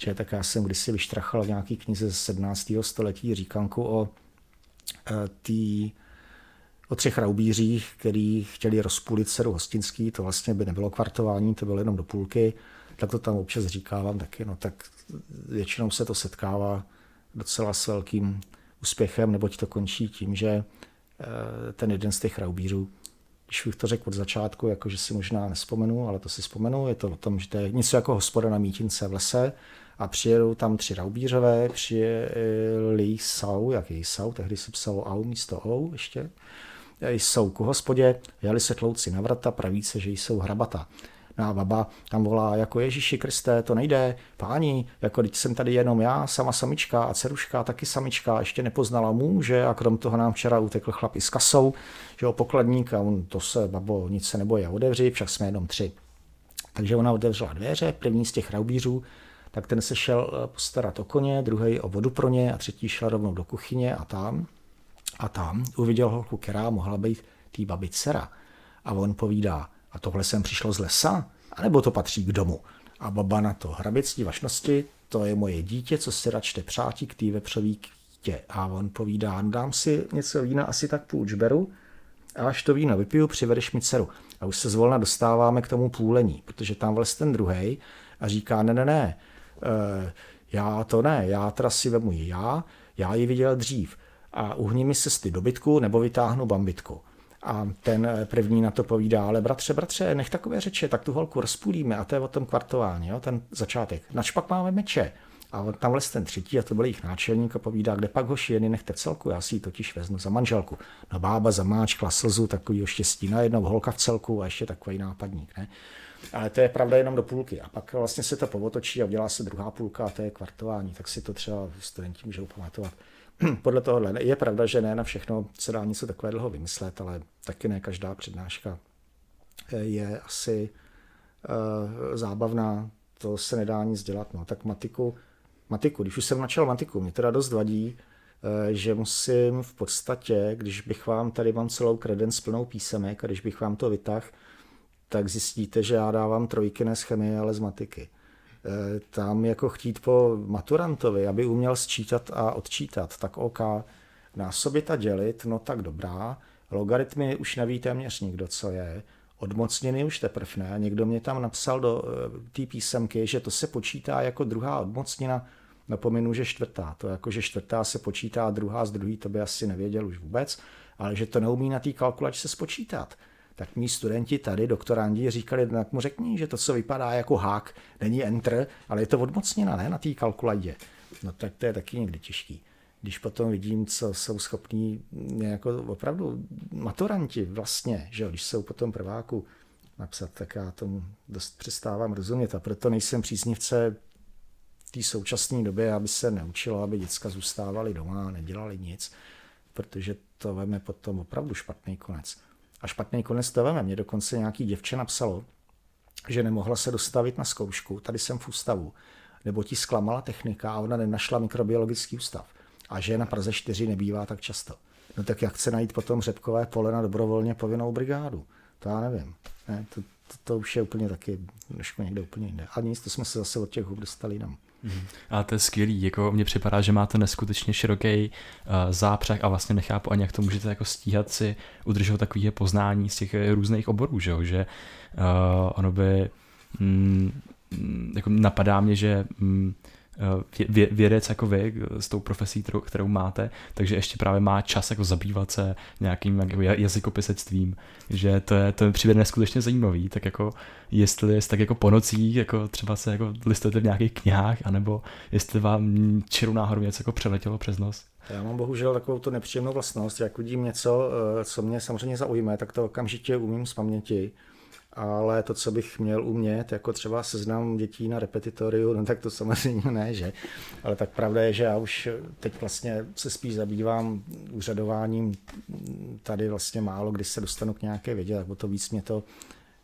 Že tak já jsem kdysi vyštrachal v nějaký knize z 17. století říkanku o Eh, tý, o třech raubířích, který chtěli rozpůlit seru hostinský, to vlastně by nebylo kvartování, to bylo jenom do půlky, tak to tam občas říkávám taky, no tak většinou se to setkává docela s velkým úspěchem, neboť to končí tím, že ten jeden z těch raubířů, když bych to řekl od začátku, jakože si možná nespomenu, ale to si vzpomenu, je to o tom, že to je něco jako hospoda na mítince v lese, a přijedou tam tři raubířové, přijeli jsou, jak jsou, tehdy se psalo au místo ou ještě, jsou ku hospodě, jeli se tlouci na vrata, praví se, že jsou hrabata. No a baba tam volá jako Ježíši Kriste, to nejde, páni, jako teď jsem tady jenom já, sama samička a ceruška taky samička, ještě nepoznala muže a krom toho nám včera utekl chlap i s kasou, že jo, pokladník a on, to se, babo, nic se nebojí, otevři, však jsme jenom tři. Takže ona otevřela dveře, první z těch raubířů, tak ten se šel eh, postarat o koně, druhý o vodu pro ně a třetí šel rovnou do kuchyně a tam a tam uviděl holku, která mohla být tý babi dcera. A on povídá, a tohle sem přišlo z lesa, anebo to patří k domu. A baba na to, hraběctí vašnosti, to je moje dítě, co si račte přátí k té vepřový kytě. A on povídá, dám si něco vína, asi tak půl čberu, a až to víno vypiju, přivedeš mi dceru. A už se zvolna dostáváme k tomu půlení, protože tam vles ten druhý a říká, ne, ne, ne, Eh, já to ne, já teda si vemu já, já ji viděl dřív a uhni mi se z dobytku nebo vytáhnu bambitku. A ten eh, první na to povídá, ale bratře, bratře, nech takové řeče, tak tu holku rozpůlíme a to je o tom kvartování, jo, ten začátek. Nač pak máme meče. A tam les ten třetí, a to byl jejich náčelník, a povídá, kde pak hoši, jen nechte celku, já si ji totiž vezmu za manželku. No bába zamáčkla slzu, takový štěstí najednou, holka v celku a ještě takový nápadník. Ne? Ale to je pravda jenom do půlky. A pak vlastně se to povotočí a udělá se druhá půlka a to je kvartování. Tak si to třeba studenti můžou pamatovat. Podle tohohle je pravda, že ne na všechno se dá něco takové dlouho vymyslet, ale taky ne každá přednáška je asi uh, zábavná. To se nedá nic dělat. No. Tak matiku, matiku, když už jsem načal matiku, mě teda dost vadí, uh, že musím v podstatě, když bych vám, tady mám celou kredenc plnou písemek a když bych vám to vytáhl, tak zjistíte, že já dávám trojky ne z chemie, ale z matiky. E, tam jako chtít po maturantovi, aby uměl sčítat a odčítat, tak OK. Násobit a dělit, no tak dobrá. Logaritmy už neví téměř nikdo, co je. Odmocněny už teprve ne. Někdo mě tam napsal do e, té písemky, že to se počítá jako druhá odmocnina. Napominu, že čtvrtá. To jako, že čtvrtá se počítá, druhá z druhý, to by asi nevěděl už vůbec. Ale že to neumí na té kalkulačce spočítat tak mý studenti tady, doktorandi, říkali, tak mu řekni, že to, co vypadá jako hák, není enter, ale je to odmocněna, ne, na té kalkuladě. No tak to je taky někdy těžký. Když potom vidím, co jsou schopní jako opravdu maturanti vlastně, že když jsou potom prváku napsat, tak já tomu dost přestávám rozumět a proto nejsem příznivce té současné době, aby se neučilo, aby děcka zůstávali doma a nedělali nic, protože to veme potom opravdu špatný konec. A špatný konec to veme. Mě dokonce nějaký děvče napsalo, že nemohla se dostavit na zkoušku, tady jsem v ústavu, nebo ti zklamala technika a ona nenašla mikrobiologický ústav. A že na Praze 4 nebývá tak často. No tak jak chce najít potom řepkové pole na dobrovolně povinnou brigádu? To já nevím. Ne, to, to, to už je úplně taky trošku někde úplně jinde. A nic, to jsme se zase od těch hub dostali jinam. Mm. A to je skvělý, jako mně připadá, že máte neskutečně široký uh, zápřah a vlastně nechápu ani, jak to můžete jako stíhat si udržovat takové poznání z těch eh, různých oborů, že, že uh, ono by mm, jako napadá mě, že mm, vě, vědec jako vy s tou profesí, kterou, kterou máte, takže ještě právě má čas jako zabývat se nějakým jako jazykopisectvím, že to je, to je přivede neskutečně zajímavý, tak jako jestli jest tak jako po nocích, jako třeba se jako listujete v nějakých knihách, anebo jestli vám čirou náhodou něco jako přeletělo přes nos. Já mám bohužel takovou tu nepříjemnou vlastnost, jak vidím něco, eh, co mě samozřejmě zaujme, tak to okamžitě umím z paměti ale to, co bych měl umět, jako třeba seznam dětí na repetitoriu, no tak to samozřejmě ne, že? Ale tak pravda je, že já už teď vlastně se spíš zabývám úřadováním tady vlastně málo, kdy se dostanu k nějaké vědě, tak o to víc mě to,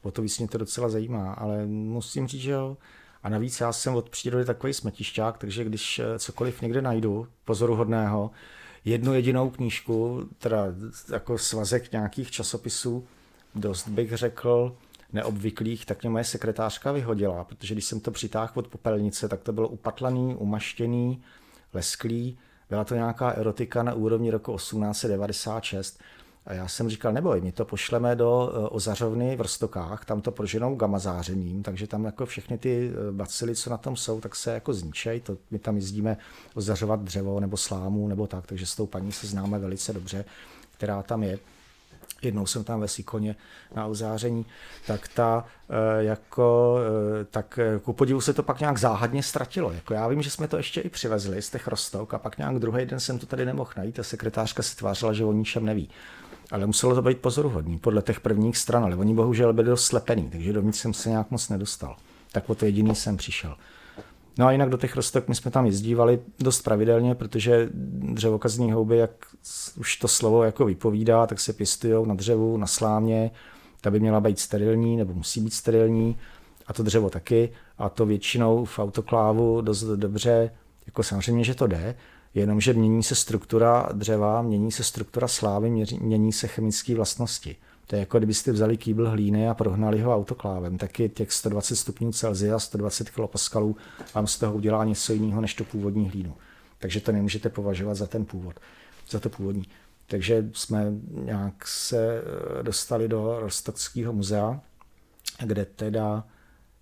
o to víc mě to docela zajímá, ale musím říct, že jo, a navíc já jsem od přírody takový smetišťák, takže když cokoliv někde najdu pozoruhodného, jednu jedinou knížku, teda jako svazek nějakých časopisů, dost bych řekl, neobvyklých, tak mě moje sekretářka vyhodila, protože když jsem to přitáhl od popelnice, tak to bylo upatlaný, umaštěný, lesklý, byla to nějaká erotika na úrovni roku 1896. A já jsem říkal, neboj, my to pošleme do e, ozařovny v Rostokách, tam to proženou gamma zářením, takže tam jako všechny ty e, bacily, co na tom jsou, tak se jako zničej. To, my tam jezdíme ozařovat dřevo nebo slámu nebo tak, takže s tou paní se známe velice dobře, která tam je jednou jsem tam ve Sikoně na uzáření, tak ta eh, jako, eh, tak eh, ku podivu se to pak nějak záhadně ztratilo. Jako já vím, že jsme to ještě i přivezli z těch rostok a pak nějak druhý den jsem to tady nemohl najít a sekretářka si tvářila, že o ničem neví. Ale muselo to být pozoruhodný podle těch prvních stran, ale oni bohužel byli dost slepený, takže dovnitř jsem se nějak moc nedostal. Tak o to jediný jsem přišel. No a jinak do těch rostok my jsme tam jezdívali dost pravidelně, protože dřevokazní houby, jak už to slovo jako vypovídá, tak se pěstují na dřevu, na slámě, ta by měla být sterilní nebo musí být sterilní. A to dřevo taky. A to většinou v autoklávu dost dobře, jako samozřejmě, že to jde, jenomže mění se struktura dřeva, mění se struktura slávy, mění se chemické vlastnosti. To je jako kdybyste vzali kýbl hlíny a prohnali ho autoklávem, taky těch 120 stupňů Celsia, 120 kPa vám z toho udělá něco jiného než tu původní hlínu. Takže to nemůžete považovat za ten původ, za to původní. Takže jsme nějak se eh, dostali do Rostokského muzea, kde teda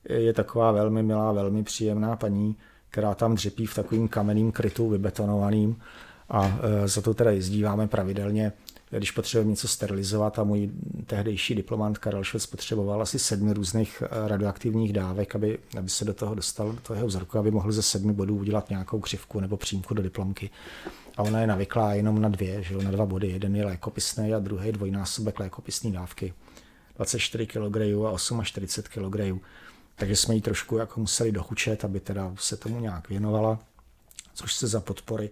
je taková velmi milá, velmi příjemná paní, která tam dřepí v takovým kamenným krytu vybetonovaným a eh, za to teda jezdíváme pravidelně když potřebujeme něco sterilizovat a můj tehdejší diplomant Karel Švec potřeboval asi sedmi různých eh, radioaktivních dávek, aby, aby se do toho dostal, do toho vzorku, aby mohl ze sedmi bodů udělat nějakou křivku nebo přímku do diplomky. A ona je navyklá jenom na dvě, že jo, na dva body. Jeden je lékopisný a druhý dvojnásobek lékopisné dávky. 24 kg a 48 kg. Takže jsme ji trošku jako museli dochučet, aby teda se tomu nějak věnovala, což se za podpory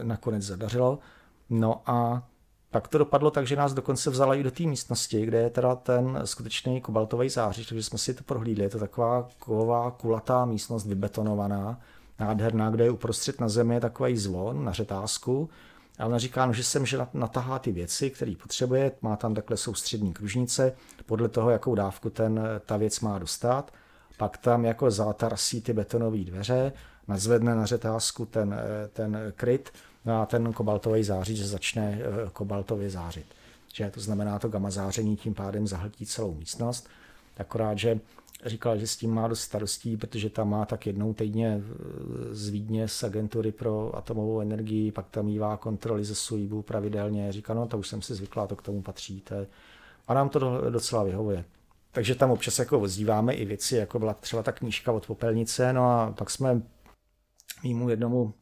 e, nakonec zadařilo. No a pak to dopadlo tak, že nás dokonce vzala i do té místnosti, kde je teda ten skutečný kobaltový zářič, takže jsme si to prohlídli. Je to taková kovová, kulatá místnost, vybetonovaná, nádherná, kde je uprostřed na zemi takový zvon na řetázku. A ona říká, no, že sem že natahá ty věci, které potřebuje, má tam takhle soustřední kružnice, podle toho, jakou dávku ten, ta věc má dostat. Pak tam jako zátarsí ty betonové dveře, nazvedne na řetázku ten, ten kryt, a ten kobaltový zářič začne eh, kobaltově zářit. Že to znamená, to gamma záření tím pádem zahltí celou místnost. Akorát, že říkal, že s tím má dost starostí, protože tam má tak jednou týdně eh, z Vídně z agentury pro atomovou energii, pak tam mývá kontroly ze SUIBu pravidelně. Říká, no to už jsem si zvykla, to k tomu patří. To. A nám to docela vyhovuje. Takže tam občas jako vozdíváme i věci, jako byla třeba ta knížka od Popelnice, no a pak jsme mýmu jednomu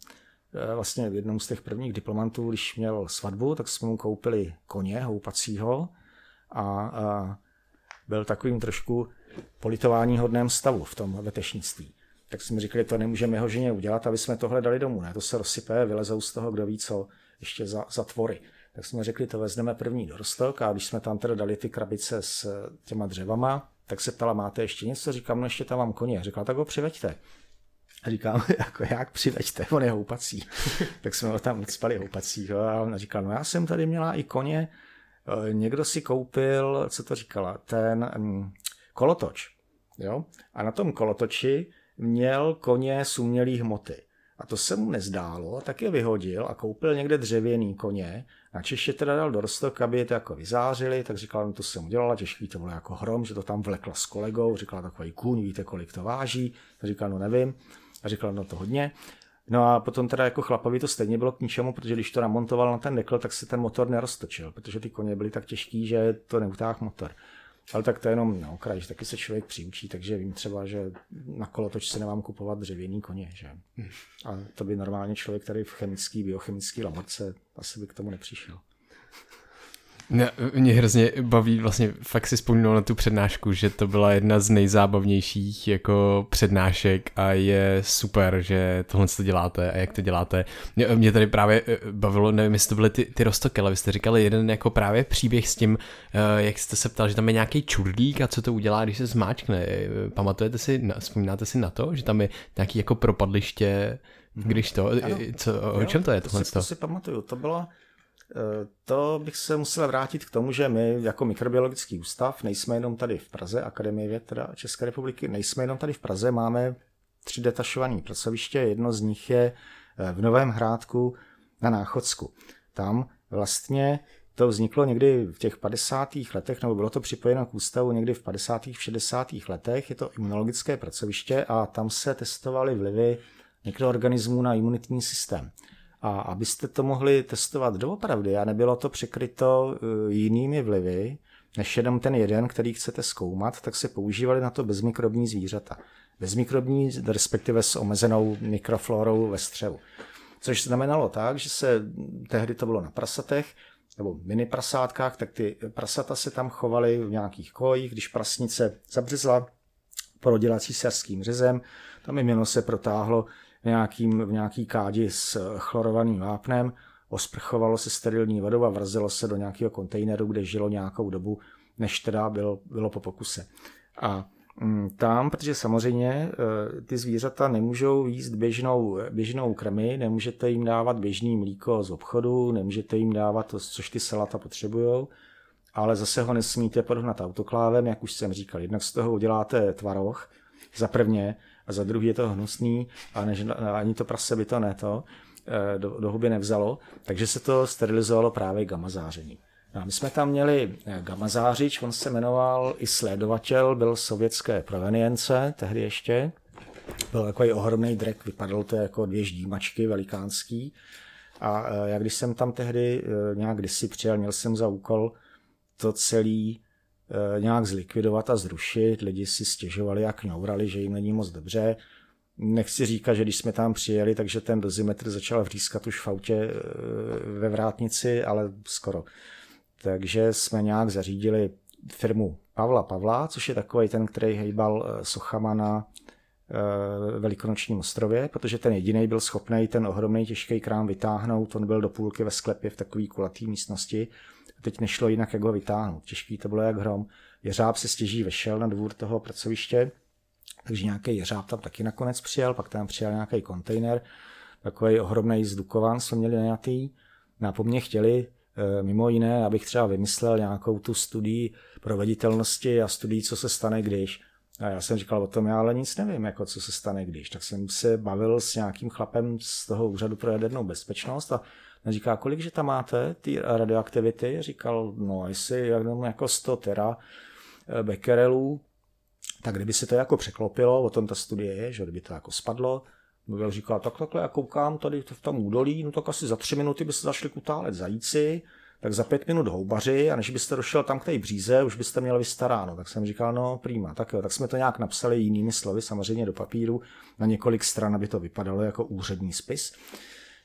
vlastně v jednom z těch prvních diplomantů, když měl svatbu, tak jsme mu koupili koně houpacího a, a byl takovým trošku politování hodném stavu v tom vetešnictví. Tak jsme říkali, to nemůžeme jeho ženě udělat, aby jsme tohle dali domů. Ne? To se rozsype, vylezou z toho, kdo ví co, ještě za, za tvory. Tak jsme řekli, to vezmeme první do Rostok a když jsme tam teda dali ty krabice s těma dřevama, tak se ptala, máte ještě něco? Říkám, no ještě tam mám koně. Řekla, tak ho přiveďte. A říkám, jako jak přiveďte, on je houpací. tak jsme ho tam spali houpací. Jo? A ona říkala, no já jsem tady měla i koně, e, někdo si koupil, co to říkala, ten um, kolotoč. Jo? A na tom kolotoči měl koně z umělých hmoty. A to se mu nezdálo, tak je vyhodil a koupil někde dřevěný koně. Na Češi teda dal do Rostok, aby je to jako vyzářili, tak říkal, no to jsem udělala, těžký to bylo jako hrom, že to tam vlekla s kolegou, říkala takový kůň, víte, kolik to váží, tak říkal, no nevím, a říkal, no to hodně. No a potom teda jako chlapovi to stejně bylo k ničemu, protože když to namontoval na ten dekl, tak se ten motor neroztočil, protože ty koně byly tak těžký, že to neutáhl motor. Ale tak to je jenom na okraj, že taky se člověk přiučí, takže vím třeba, že na kolotoč se nemám kupovat dřevěný koně. Že? A to by normálně člověk tady v chemický, biochemický laborce asi by k tomu nepřišel. Ne, mě hrozně baví, vlastně fakt si vzpomínal na tu přednášku, že to byla jedna z nejzábavnějších jako přednášek a je super, že tohle to děláte a jak to děláte. Mě, mě tady právě eh, bavilo, nevím, jestli to byly ty, ty rostoky, ale vy jste říkali jeden jako právě příběh s tím, eh, jak jste se ptal, že tam je nějaký čurdlík a co to udělá, když se zmáčkne. Eh, pamatujete si, vzpomínáte si na to, že tam je nějaký jako propadliště, mhm. když to, ano. co, o jo, čem to je tohle? To si, to si pamatuju, to bylo to bych se musel vrátit k tomu, že my jako mikrobiologický ústav nejsme jenom tady v Praze, Akademie věd teda České republiky, nejsme jenom tady v Praze, máme tři detašované pracoviště, jedno z nich je eh, v Novém Hrádku na Náchodsku. Tam vlastně to vzniklo někdy v těch 50. letech, nebo bylo to připojeno k ústavu někdy v 50. 60. letech. Je to imunologické pracoviště a tam se testovaly vlivy mikroorganismů na imunitní systém. A abyste to mohli testovat doopravdy a nebylo to překryto e, jinými vlivy, než jenom ten jeden, který chcete zkoumat, tak se používali na to bezmikrobní zvířata. Bezmikrobní, respektive s omezenou mikroflorou ve střevu. Což znamenalo tak, že se tehdy to bylo na prasatech, nebo mini prasátkách, tak ty prasata se tam chovaly v nějakých kojích, když prasnice zabřezla, porodila císařským řezem, tam jméno se protáhlo nějakým, v nějaký kádi s chlorovaným vápnem, osprchovalo se sterilní vodou a vrzelo se do nějakého kontejneru, kde žilo nějakou dobu, než teda bylo, bylo po pokuse. A mm, tam, protože samozřejmě e, ty zvířata nemůžou jíst běžnou, běžnou krmy, nemůžete jim dávat běžný mlíko z obchodu, nemůžete jim dávat to, což ty salata potřebují, ale zase ho nesmíte podhnat autoklávem, jak už jsem říkal. Jednak z toho uděláte tvaroh, za prvně, a za druhý je to hnusný a než, ani to prase by to ne to eh, do, do huby nevzalo, takže se to sterilizovalo právě gamma záření. No my jsme tam měli eh, gamma zářič, on se jmenoval i sledovatel, byl sovětské provenience, tehdy ještě. Byl takový ohromný drek, vypadalo to jako dvě ždímačky velikánský. A eh, já když jsem tam tehdy nějak kdysi přijel, měl jsem za úkol to celý nějak zlikvidovat a zrušit. Lidi si stěžovali a kňourali, že jim není moc dobře. Nechci říkat, že když jsme tam přijeli, takže ten dozimetr začal vřískat už v autě eh, ve vrátnici, ale skoro. Takže jsme nějak zařídili firmu Pavla Pavla, což je takový ten, který hejbal eh, sochama na Velikonočním ostrově, protože ten jediný byl schopný ten ohromný těžký krám vytáhnout, on byl do půlky ve sklepě v takové kulatý místnosti teď nešlo jinak, jak ho vytáhnout. Těžký to bylo jak hrom. Jeřáb se stěží vešel na dvůr toho pracoviště, takže nějaký jeřáb tam taky nakonec přijel, pak tam přijel nějaký kontejner, takový ohromný zdukovan jsme měli najatý. No a po mně chtěli eh, mimo jiné, abych třeba vymyslel nějakou tu studii proveditelnosti a studii, co se stane, když. A já jsem říkal o tom, já ale nic nevím, jako co se stane, když. Tak jsem se bavil s nějakým chlapem z toho úřadu pro jadernou bezpečnost a říká, kolik že tam máte ty radioaktivity? Říkal, no jestli jako 100 tera eh, bekerelů, tak kdyby se to jako překlopilo, o tom ta studie je, že kdyby to jako spadlo, Mluvil říkal, tak takhle já koukám tady v tom údolí, no tak asi za tři minuty byste zašli kutálet zajíci, tak za pět minut houbaři a než byste došel tam k té bříze, už byste měli vystaráno. Tak jsem říkal, no prýma, tak jo, tak jsme to nějak napsali jinými slovy, samozřejmě do papíru, na několik stran, aby to vypadalo jako úřední spis.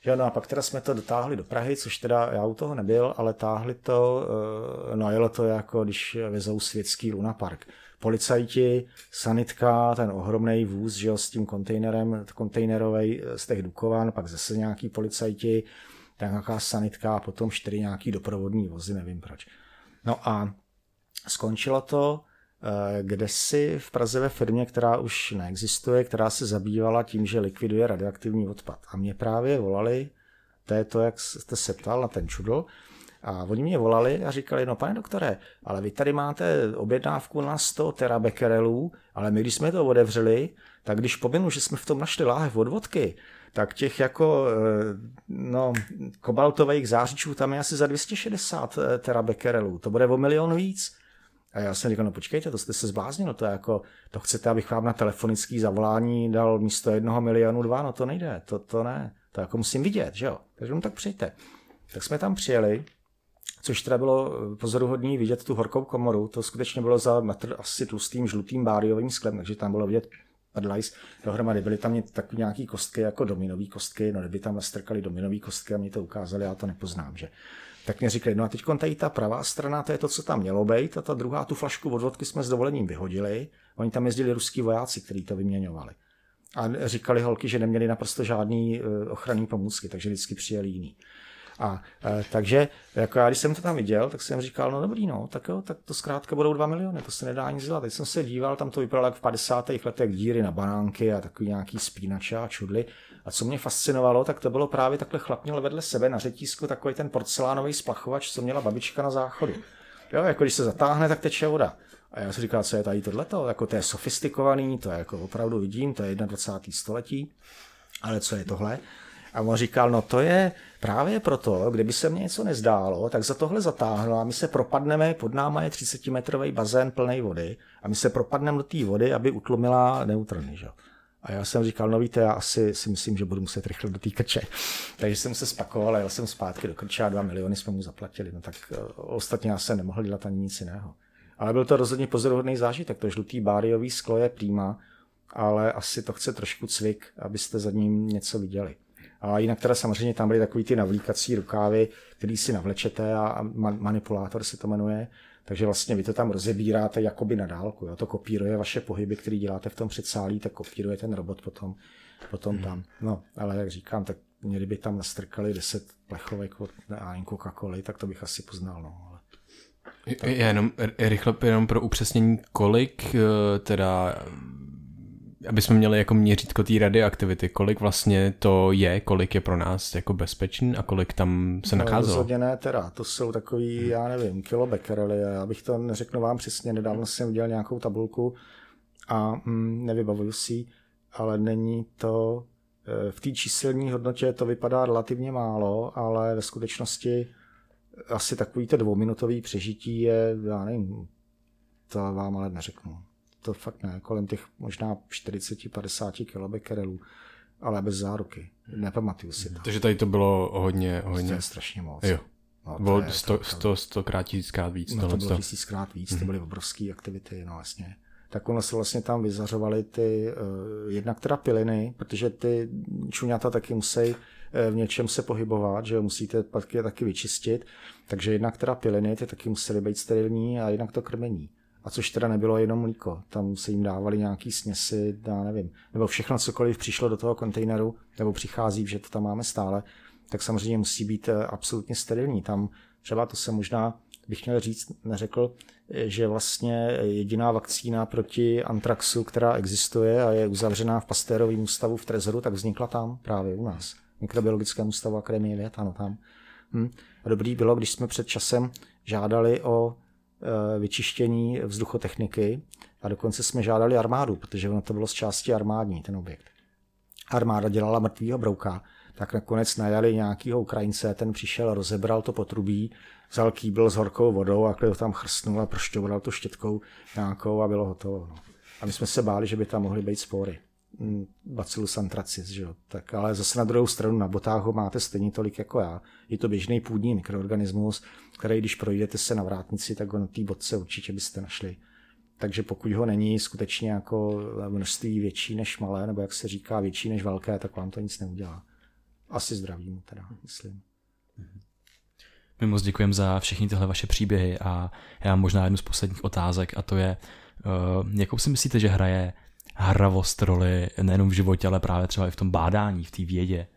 Že no a pak teda jsme to dotáhli do Prahy, což teda já u toho nebyl, ale táhli to, eh, no jelo to jako když vezou světský lunapark. Policajti, sanitka, ten ohromný vůz, že jo, s tím kontejnerem, kontejnerový eh, z těch Dukovan, pak zase nějaký policajti, tak nějaká sanitka a potom čtyři nějaký doprovodní vozy, nevím proč. No a skončilo to kde si v Praze ve firmě, která už neexistuje, která se zabývala tím, že likviduje radioaktivní odpad. A mě právě volali, to je to, jak jste se ptal na ten čudl, a oni mě volali a říkali, no pane doktore, ale vy tady máte objednávku na 100 terabekerelů, ale my když jsme to otevřeli, tak když pominu, že jsme v tom našli láhev od vodky, tak těch jako eh, no, kobaltových zářičů tam je asi za 260 eh, terabekerelů. To bude o milion víc. A já jsem říkal, no počkejte, to jste se zbláznil, to je jako, to chcete, abych vám na telefonický zavolání dal místo jednoho milionu dva, no to nejde, to, to ne, to jako musím vidět, že jo. Takže no tak přijďte. Tak jsme tam přijeli, což teda bylo eh, pozoruhodný vidět tu horkou komoru, to skutečně bylo za metr asi tlustým žlutým báriovým sklem, takže tam bylo vidět Adlice dohromady. Byly tam takové nějaké kostky jako dominové kostky, no kdyby tam nastrkali dominové kostky a mi to ukázali, já to nepoznám, že. Tak mě říkali, no a teď tady ta pravá strana, to je to, co tam mělo být, a ta druhá, tu flašku od vodky jsme s dovolením vyhodili. Oni tam jezdili ruský vojáci, kteří to vyměňovali. A říkali holky, že neměli naprosto žádný eh, ochranný pomůcky, takže vždycky přijeli jiný. A e, takže jako já, když jsem to tam viděl, tak jsem říkal, no dobrý, no, tak jo, tak to zkrátka budou 2 miliony, to se nedá nic dělat. Teď jsem se díval, tam to vypadalo jak v 50. letech díry na banánky a takový nějaký spínače a čudly. A co mě fascinovalo, tak to bylo právě takhle chlap měl vedle sebe na řetízku takový ten porcelánový splachovač, co měla babička na záchodu. Jo, jako když se zatáhne, tak teče voda. A já si říkal, co je tady tohleto, jako to je sofistikovaný, to je jako opravdu vidím, to je 21. století, ale co je tohle? A on říkal, no to je právě proto, kdyby se mně něco nezdálo, tak za tohle zatáhnu a my se propadneme, pod náma je 30-metrový bazén plný vody a my se propadneme do té vody, aby utlumila neutrony. Že? A já jsem říkal, no víte, já asi si myslím, že budu muset rychle do té krče. Takže jsem se spakoval a jel jsem zpátky do krče a dva miliony jsme mu zaplatili. No tak uh, ostatně já jsem nemohl dělat ani nic jiného. Ale byl to rozhodně pozoruhodný zážitek. To žlutý báriový sklo je prýma, ale asi to chce trošku cvik, abyste za ním něco viděli. A jinak teda samozřejmě tam byly takový ty navlíkací rukávy, který si navlečete a manipulátor se to jmenuje. Takže vlastně vy to tam rozebíráte jakoby na dálku. Jo? To kopíruje vaše pohyby, které děláte v tom předsálí, tak kopíruje ten robot potom, potom hmm. tam. No, ale jak říkám, tak měli by tam nastrkali 10 plechovek od Coca-Cola, tak to bych asi poznal. No. Ale... Tak... Jenom rychle jenom pro upřesnění, kolik eh, teda aby jsme měli jako měřítko té radioaktivity, kolik vlastně to je, kolik je pro nás jako bezpečný a kolik tam se no, nacházelo? Rozhodně ne teda, to jsou takový, já nevím, kilobecquerely, já bych to neřekl vám přesně, nedávno jsem udělal nějakou tabulku a mm, nevybavuju si, ale není to, e, v té číselní hodnotě to vypadá relativně málo, ale ve skutečnosti asi takový to dvouminutový přežití je, já nevím, to vám ale neřeknu to fakt ne, kolem těch možná 40-50 kilobecquerelů, ale bez záruky. Nepamatuju si to. Takže tady to bylo hodně, hodně. To je strašně moc. Jo. No, bylo je, 100, 100, 100 krát, tisíckrát víc. No to bylo tisíckrát víc, mm-hmm. to byly obrovské aktivity, no vlastně. Tak ono se vlastně tam vyzařovaly ty, uh, jednak teda piliny, protože ty čuňata taky musí uh, v něčem se pohybovat, že musíte pak je taky vyčistit, takže jednak teda piliny, ty taky musely být sterilní a jednak to krmení. A což teda nebylo jenom mlíko, tam se jim dávali nějaký směsi, já nevím, nebo všechno cokoliv přišlo do toho kontejneru, nebo přichází, že to tam máme stále, tak samozřejmě musí být eh, absolutně sterilní. Tam třeba to se možná, bych měl říct, neřekl, eh, že vlastně jediná vakcína proti antraxu, která existuje a je uzavřená v Pastérovém ústavu v Trezoru, tak vznikla tam právě u nás. Mikrobiologickém ústavu Akademie věd, ano tam. Hm. A dobrý bylo, když jsme před časem žádali o vyčištění vzduchotechniky a dokonce jsme žádali armádu, protože ono to bylo z části armádní, ten objekt. Armáda dělala mrtvýho brouka, tak nakonec najali nějakýho Ukrajince, ten přišel, rozebral to potrubí, vzal kýbl s horkou vodou a ho tam chrstnul a prošťoval to štětkou nějakou a bylo hotovo. No. A my jsme se báli, že by tam mohly být spory. Mm, Bacillus anthracis, že jo. Tak ale zase na druhou stranu na botách ho máte stejně tolik jako já. Je to běžný půdní mikroorganismus, který když projdete se na vrátnici, tak ho na té botce určitě byste našli. Takže pokud ho není skutečně jako množství větší než malé, nebo jak se říká větší než velké, tak vám to nic neudělá. Asi zdraví mu teda, myslím. My moc děkujeme za všechny tyhle vaše příběhy a já mám možná jednu z posledních otázek a to je, uh, jakou si myslíte, že hraje hravost roli nejenom v životě, ale právě třeba i v tom bádání, v té vědě?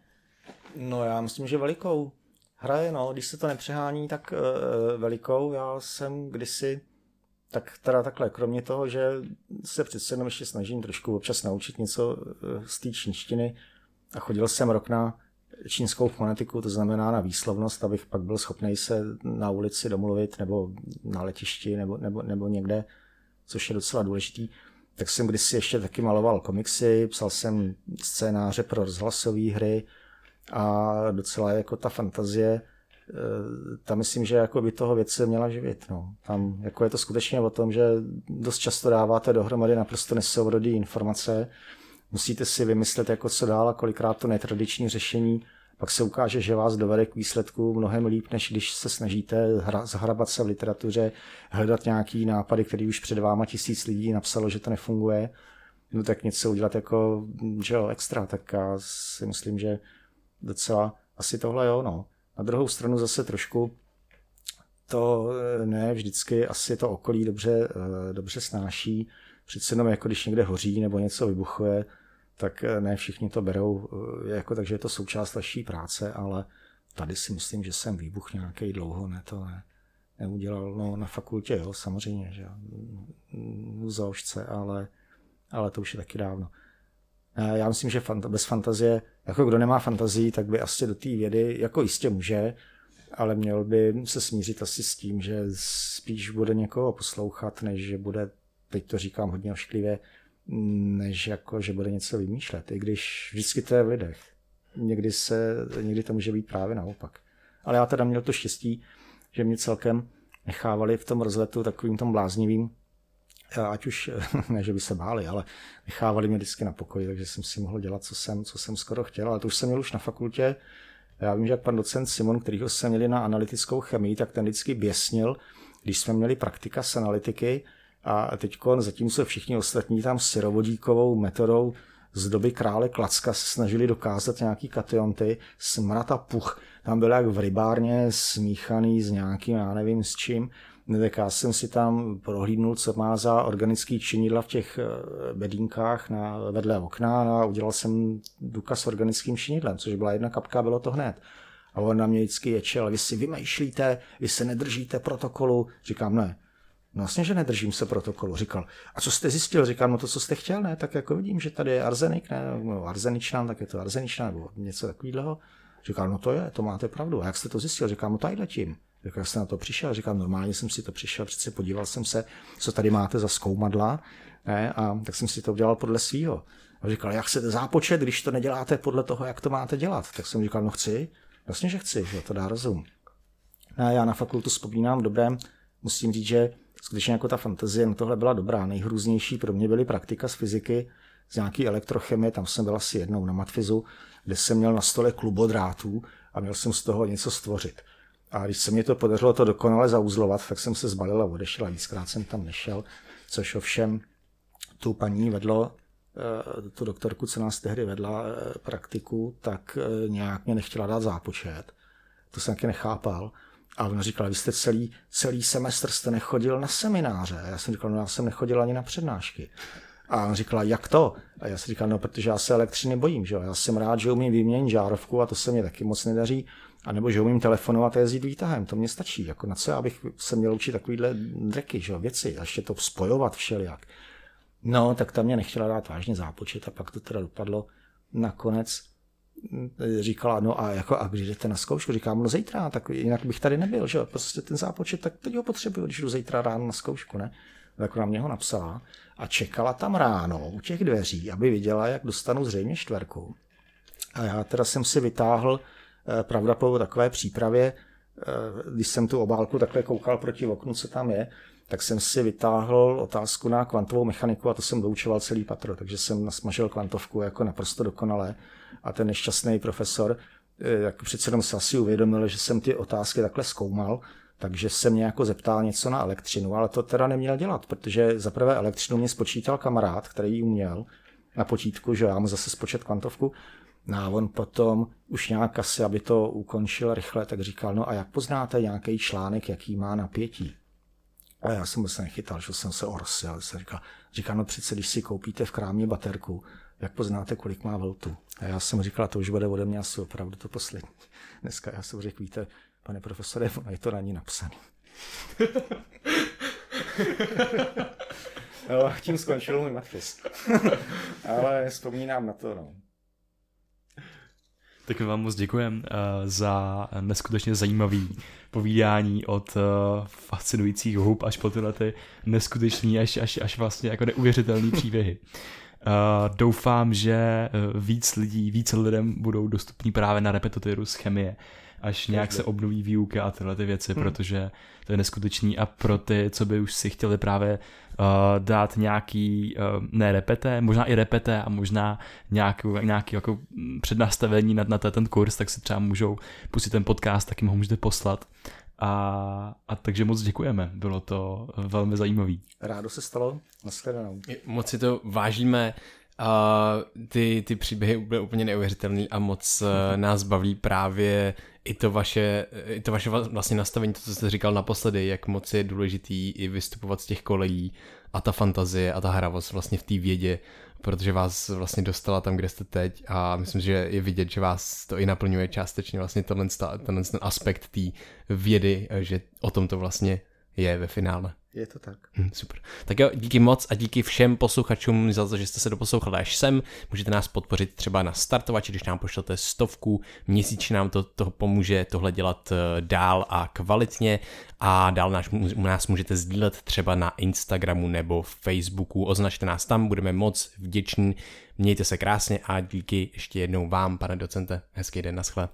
No já myslím, že velikou. Hraje, no, když se to nepřehání tak uh, velikou, já jsem kdysi, tak teda takhle, kromě toho, že se přece jenom ještě snažím trošku občas naučit něco z té čínštiny a chodil jsem rok na čínskou fonetiku, to znamená na výslovnost, abych pak byl schopný se na ulici domluvit nebo na letišti nebo, nebo, nebo někde, což je docela důležitý. Tak jsem kdysi ještě taky maloval komiksy, psal jsem scénáře pro rozhlasové hry a docela jako ta fantazie, eh, tam myslím, že jako by toho věci měla živit. No. Tam jako je to skutečně o tom, že dost často dáváte dohromady naprosto nesourodý informace, musíte si vymyslet, jako co dál a kolikrát to netradiční řešení pak se ukáže, že vás dovede k výsledku mnohem líp, než když se snažíte hra, zahrabat se v literatuře, hledat nějaký nápady, který už před váma tisíc lidí napsalo, že to nefunguje, no tak něco udělat jako, že jo, extra, tak já si myslím, že docela asi tohle jo, no. Na druhou stranu zase trošku to eh, ne vždycky asi to okolí dobře, eh, dobře snáší. Přece jenom jako když někde hoří nebo něco vybuchuje, tak eh, ne všichni to berou eh, jako takže je to součást vaší práce, ale tady si myslím, že jsem výbuch nějaký dlouho ne, to ne, neudělal. No na fakultě, jo, samozřejmě, že v zaošce, ale, ale to už je taky dávno. Eh, já myslím, že bez fantazie, jako kdo nemá fantazii, tak by asi do té vědy, jako jistě může, ale měl by se smířit asi s tím, že spíš bude někoho poslouchat, než že bude, teď to říkám hodně ošklivě, než jako, že bude něco vymýšlet, i když vždycky to je v lidech. Někdy, se, někdy to může být právě naopak. Ale já teda měl to štěstí, že mě celkem nechávali v tom rozletu takovým tom bláznivým, ať už, ne, že by se báli, ale nechávali mě vždycky na pokoji, takže jsem si mohl dělat, co jsem, co jsem skoro chtěl, ale to už jsem měl už na fakultě. Já vím, že jak pan docent Simon, kterýho jsme měli na analytickou chemii, tak ten vždycky běsnil, když jsme měli praktika z analytiky, a teď, zatímco všichni ostatní tam syrovodíkovou metodou z doby krále Klacka se snažili dokázat nějaký kationty, smrad a puch tam byl jak v rybárně smíchaný s nějakým, já nevím s čím, tak já jsem si tam prohlídnul, co má za organický činidla v těch eh, bedínkách na, vedle okna a udělal jsem důkaz s organickým činidlem, což byla jedna kapka, bylo to hned. A on na mě vždycky ječel, vy si vymýšlíte, vy se nedržíte protokolu. Říkám, ne, No vlastně, že nedržím se protokolu. Říkal, a co jste zjistil? Říkal, no to, co jste chtěl, ne? Tak jako vidím, že tady je arzenik, ne? No, arzeničná, tak je to arzeničná, nebo něco takového. Říkal, no to je, to máte pravdu. A jak jste to zjistil? Říkám, no tady tím. Říkal, jak jste na to přišel? Říkám, normálně jsem si to přišel, přece podíval jsem se, co tady máte za zkoumadla, ne? a tak jsem si to udělal podle svého. A říkal, jak chcete zápočet, když to neděláte podle toho, jak to máte dělat? Tak jsem říkal, no chci, vlastně, že chci, že to dá rozum. A já na fakultu vzpomínám dobrém, musím říct, že skutečně jako ta fantazie na tohle byla dobrá. Nejhrůznější pro mě byly praktika z fyziky, z nějaký elektrochemie, tam jsem byl asi jednou na matfizu, kde jsem měl na stole klubodrátů a měl jsem z toho něco stvořit. A když se mi to podařilo to dokonale zauzlovat, tak jsem se zbalil a odešel a víckrát jsem tam nešel, což ovšem tu paní vedlo, eh, tu doktorku, co nás tehdy vedla eh, praktiku, tak eh, nějak mě nechtěla dát zápočet. To jsem taky nechápal. A on říkal, vy jste celý, celý semestr jste nechodil na semináře. A já jsem říkal, no já jsem nechodil ani na přednášky. A on říkal, jak to? A já jsem říkal, no protože já se elektřiny bojím, že jo? Já jsem rád, že umím vyměnit žárovku a to se mě taky moc nedaří. A nebo že umím telefonovat a jezdit výtahem, to mě stačí. Jako na co já bych se měl učit takovýhle dreky, že jo, věci a ještě to spojovat všelijak. No, tak tam mě nechtěla dát vážně zápočet a pak to teda dopadlo nakonec říkala, no a, jako, a když jdete na zkoušku, říkám, no zítra, tak jinak bych tady nebyl, že jo, prostě ten zápočet, tak teď ho potřebuju, když jdu zítra ráno na zkoušku, ne? Tak na mě ho napsala a čekala tam ráno u těch dveří, aby viděla, jak dostanu zřejmě čtverku. A já teda jsem si vytáhl, eh, pravda po takové přípravě, eh, když jsem tu obálku takhle koukal proti oknu, co tam je, tak jsem si vytáhl otázku na kvantovou mechaniku a to jsem doučoval celý patro, takže jsem nasmažil kvantovku jako naprosto dokonale a ten nešťastný profesor, eh, jak přece jenom se asi uvědomil, že jsem ty otázky takhle zkoumal, takže se mě jako zeptal něco na elektřinu, ale to teda neměl dělat, protože za prvé elektřinu mě spočítal kamarád, který ji uměl na počítku, že já mu zase spočet kvantovku, No a on potom už nějak asi, aby to ukončil rychle, tak říkal, no a jak poznáte nějaký článek, jaký má napětí? A já jsem se nechytal, že jsem se orsil, jsem říkal, říkal, no přece, když si koupíte v krámě baterku, jak poznáte, kolik má voltu. A já jsem říkal, to už bude ode mě asi opravdu to poslední. Dneska já jsem řekl, víte, pane profesore, je to na ní napsané. no, tím skončil můj matfis. Ale vzpomínám na to, no. Tak my vám moc děkujeme uh, za neskutečně zajímavý povídání od uh, fascinujících hub až po tyhle ty neskutečný až, až, až vlastně jako neuvěřitelný příběhy. Uh, doufám, že víc lidí, více lidem budou dostupní právě na repetitoru z chemie, až nějak se obnoví výuka a tyhle ty věci, hmm. protože to je neskutečný a pro ty, co by už si chtěli právě uh, dát nějaký, uh, ne repete, možná i repete a možná nějaký, nějaký jako přednastavení na, na ten kurz, tak si třeba můžou pustit ten podcast, tak jim ho můžete poslat. A, a takže moc děkujeme, bylo to velmi zajímavý. Rádo se stalo, nashledanou. Moc si to vážíme, a ty, ty příběhy byly úplně neuvěřitelný a moc uh, nás baví právě i to vaše, i to vaše vlastně nastavení, to, co jste říkal naposledy, jak moc je důležitý i vystupovat z těch kolejí a ta fantazie a ta hravost vlastně v té vědě, protože vás vlastně dostala tam, kde jste teď a myslím, že je vidět, že vás to i naplňuje částečně vlastně tenhle, tenhle ten aspekt té vědy, že o tom to vlastně je ve finále. Je to tak. Hm, super. Tak jo, díky moc a díky všem posluchačům za to, že jste se doposlouchali až sem. Můžete nás podpořit třeba na startovači, když nám pošlete stovku. Měsíčně nám to, to pomůže tohle dělat eh, dál a kvalitně. A dál nás, nás můžete sdílet třeba na Instagramu nebo Facebooku. Označte nás tam, budeme moc vděční. Mějte se krásně a díky ještě jednou vám, pane docente. Hezký den, naschle.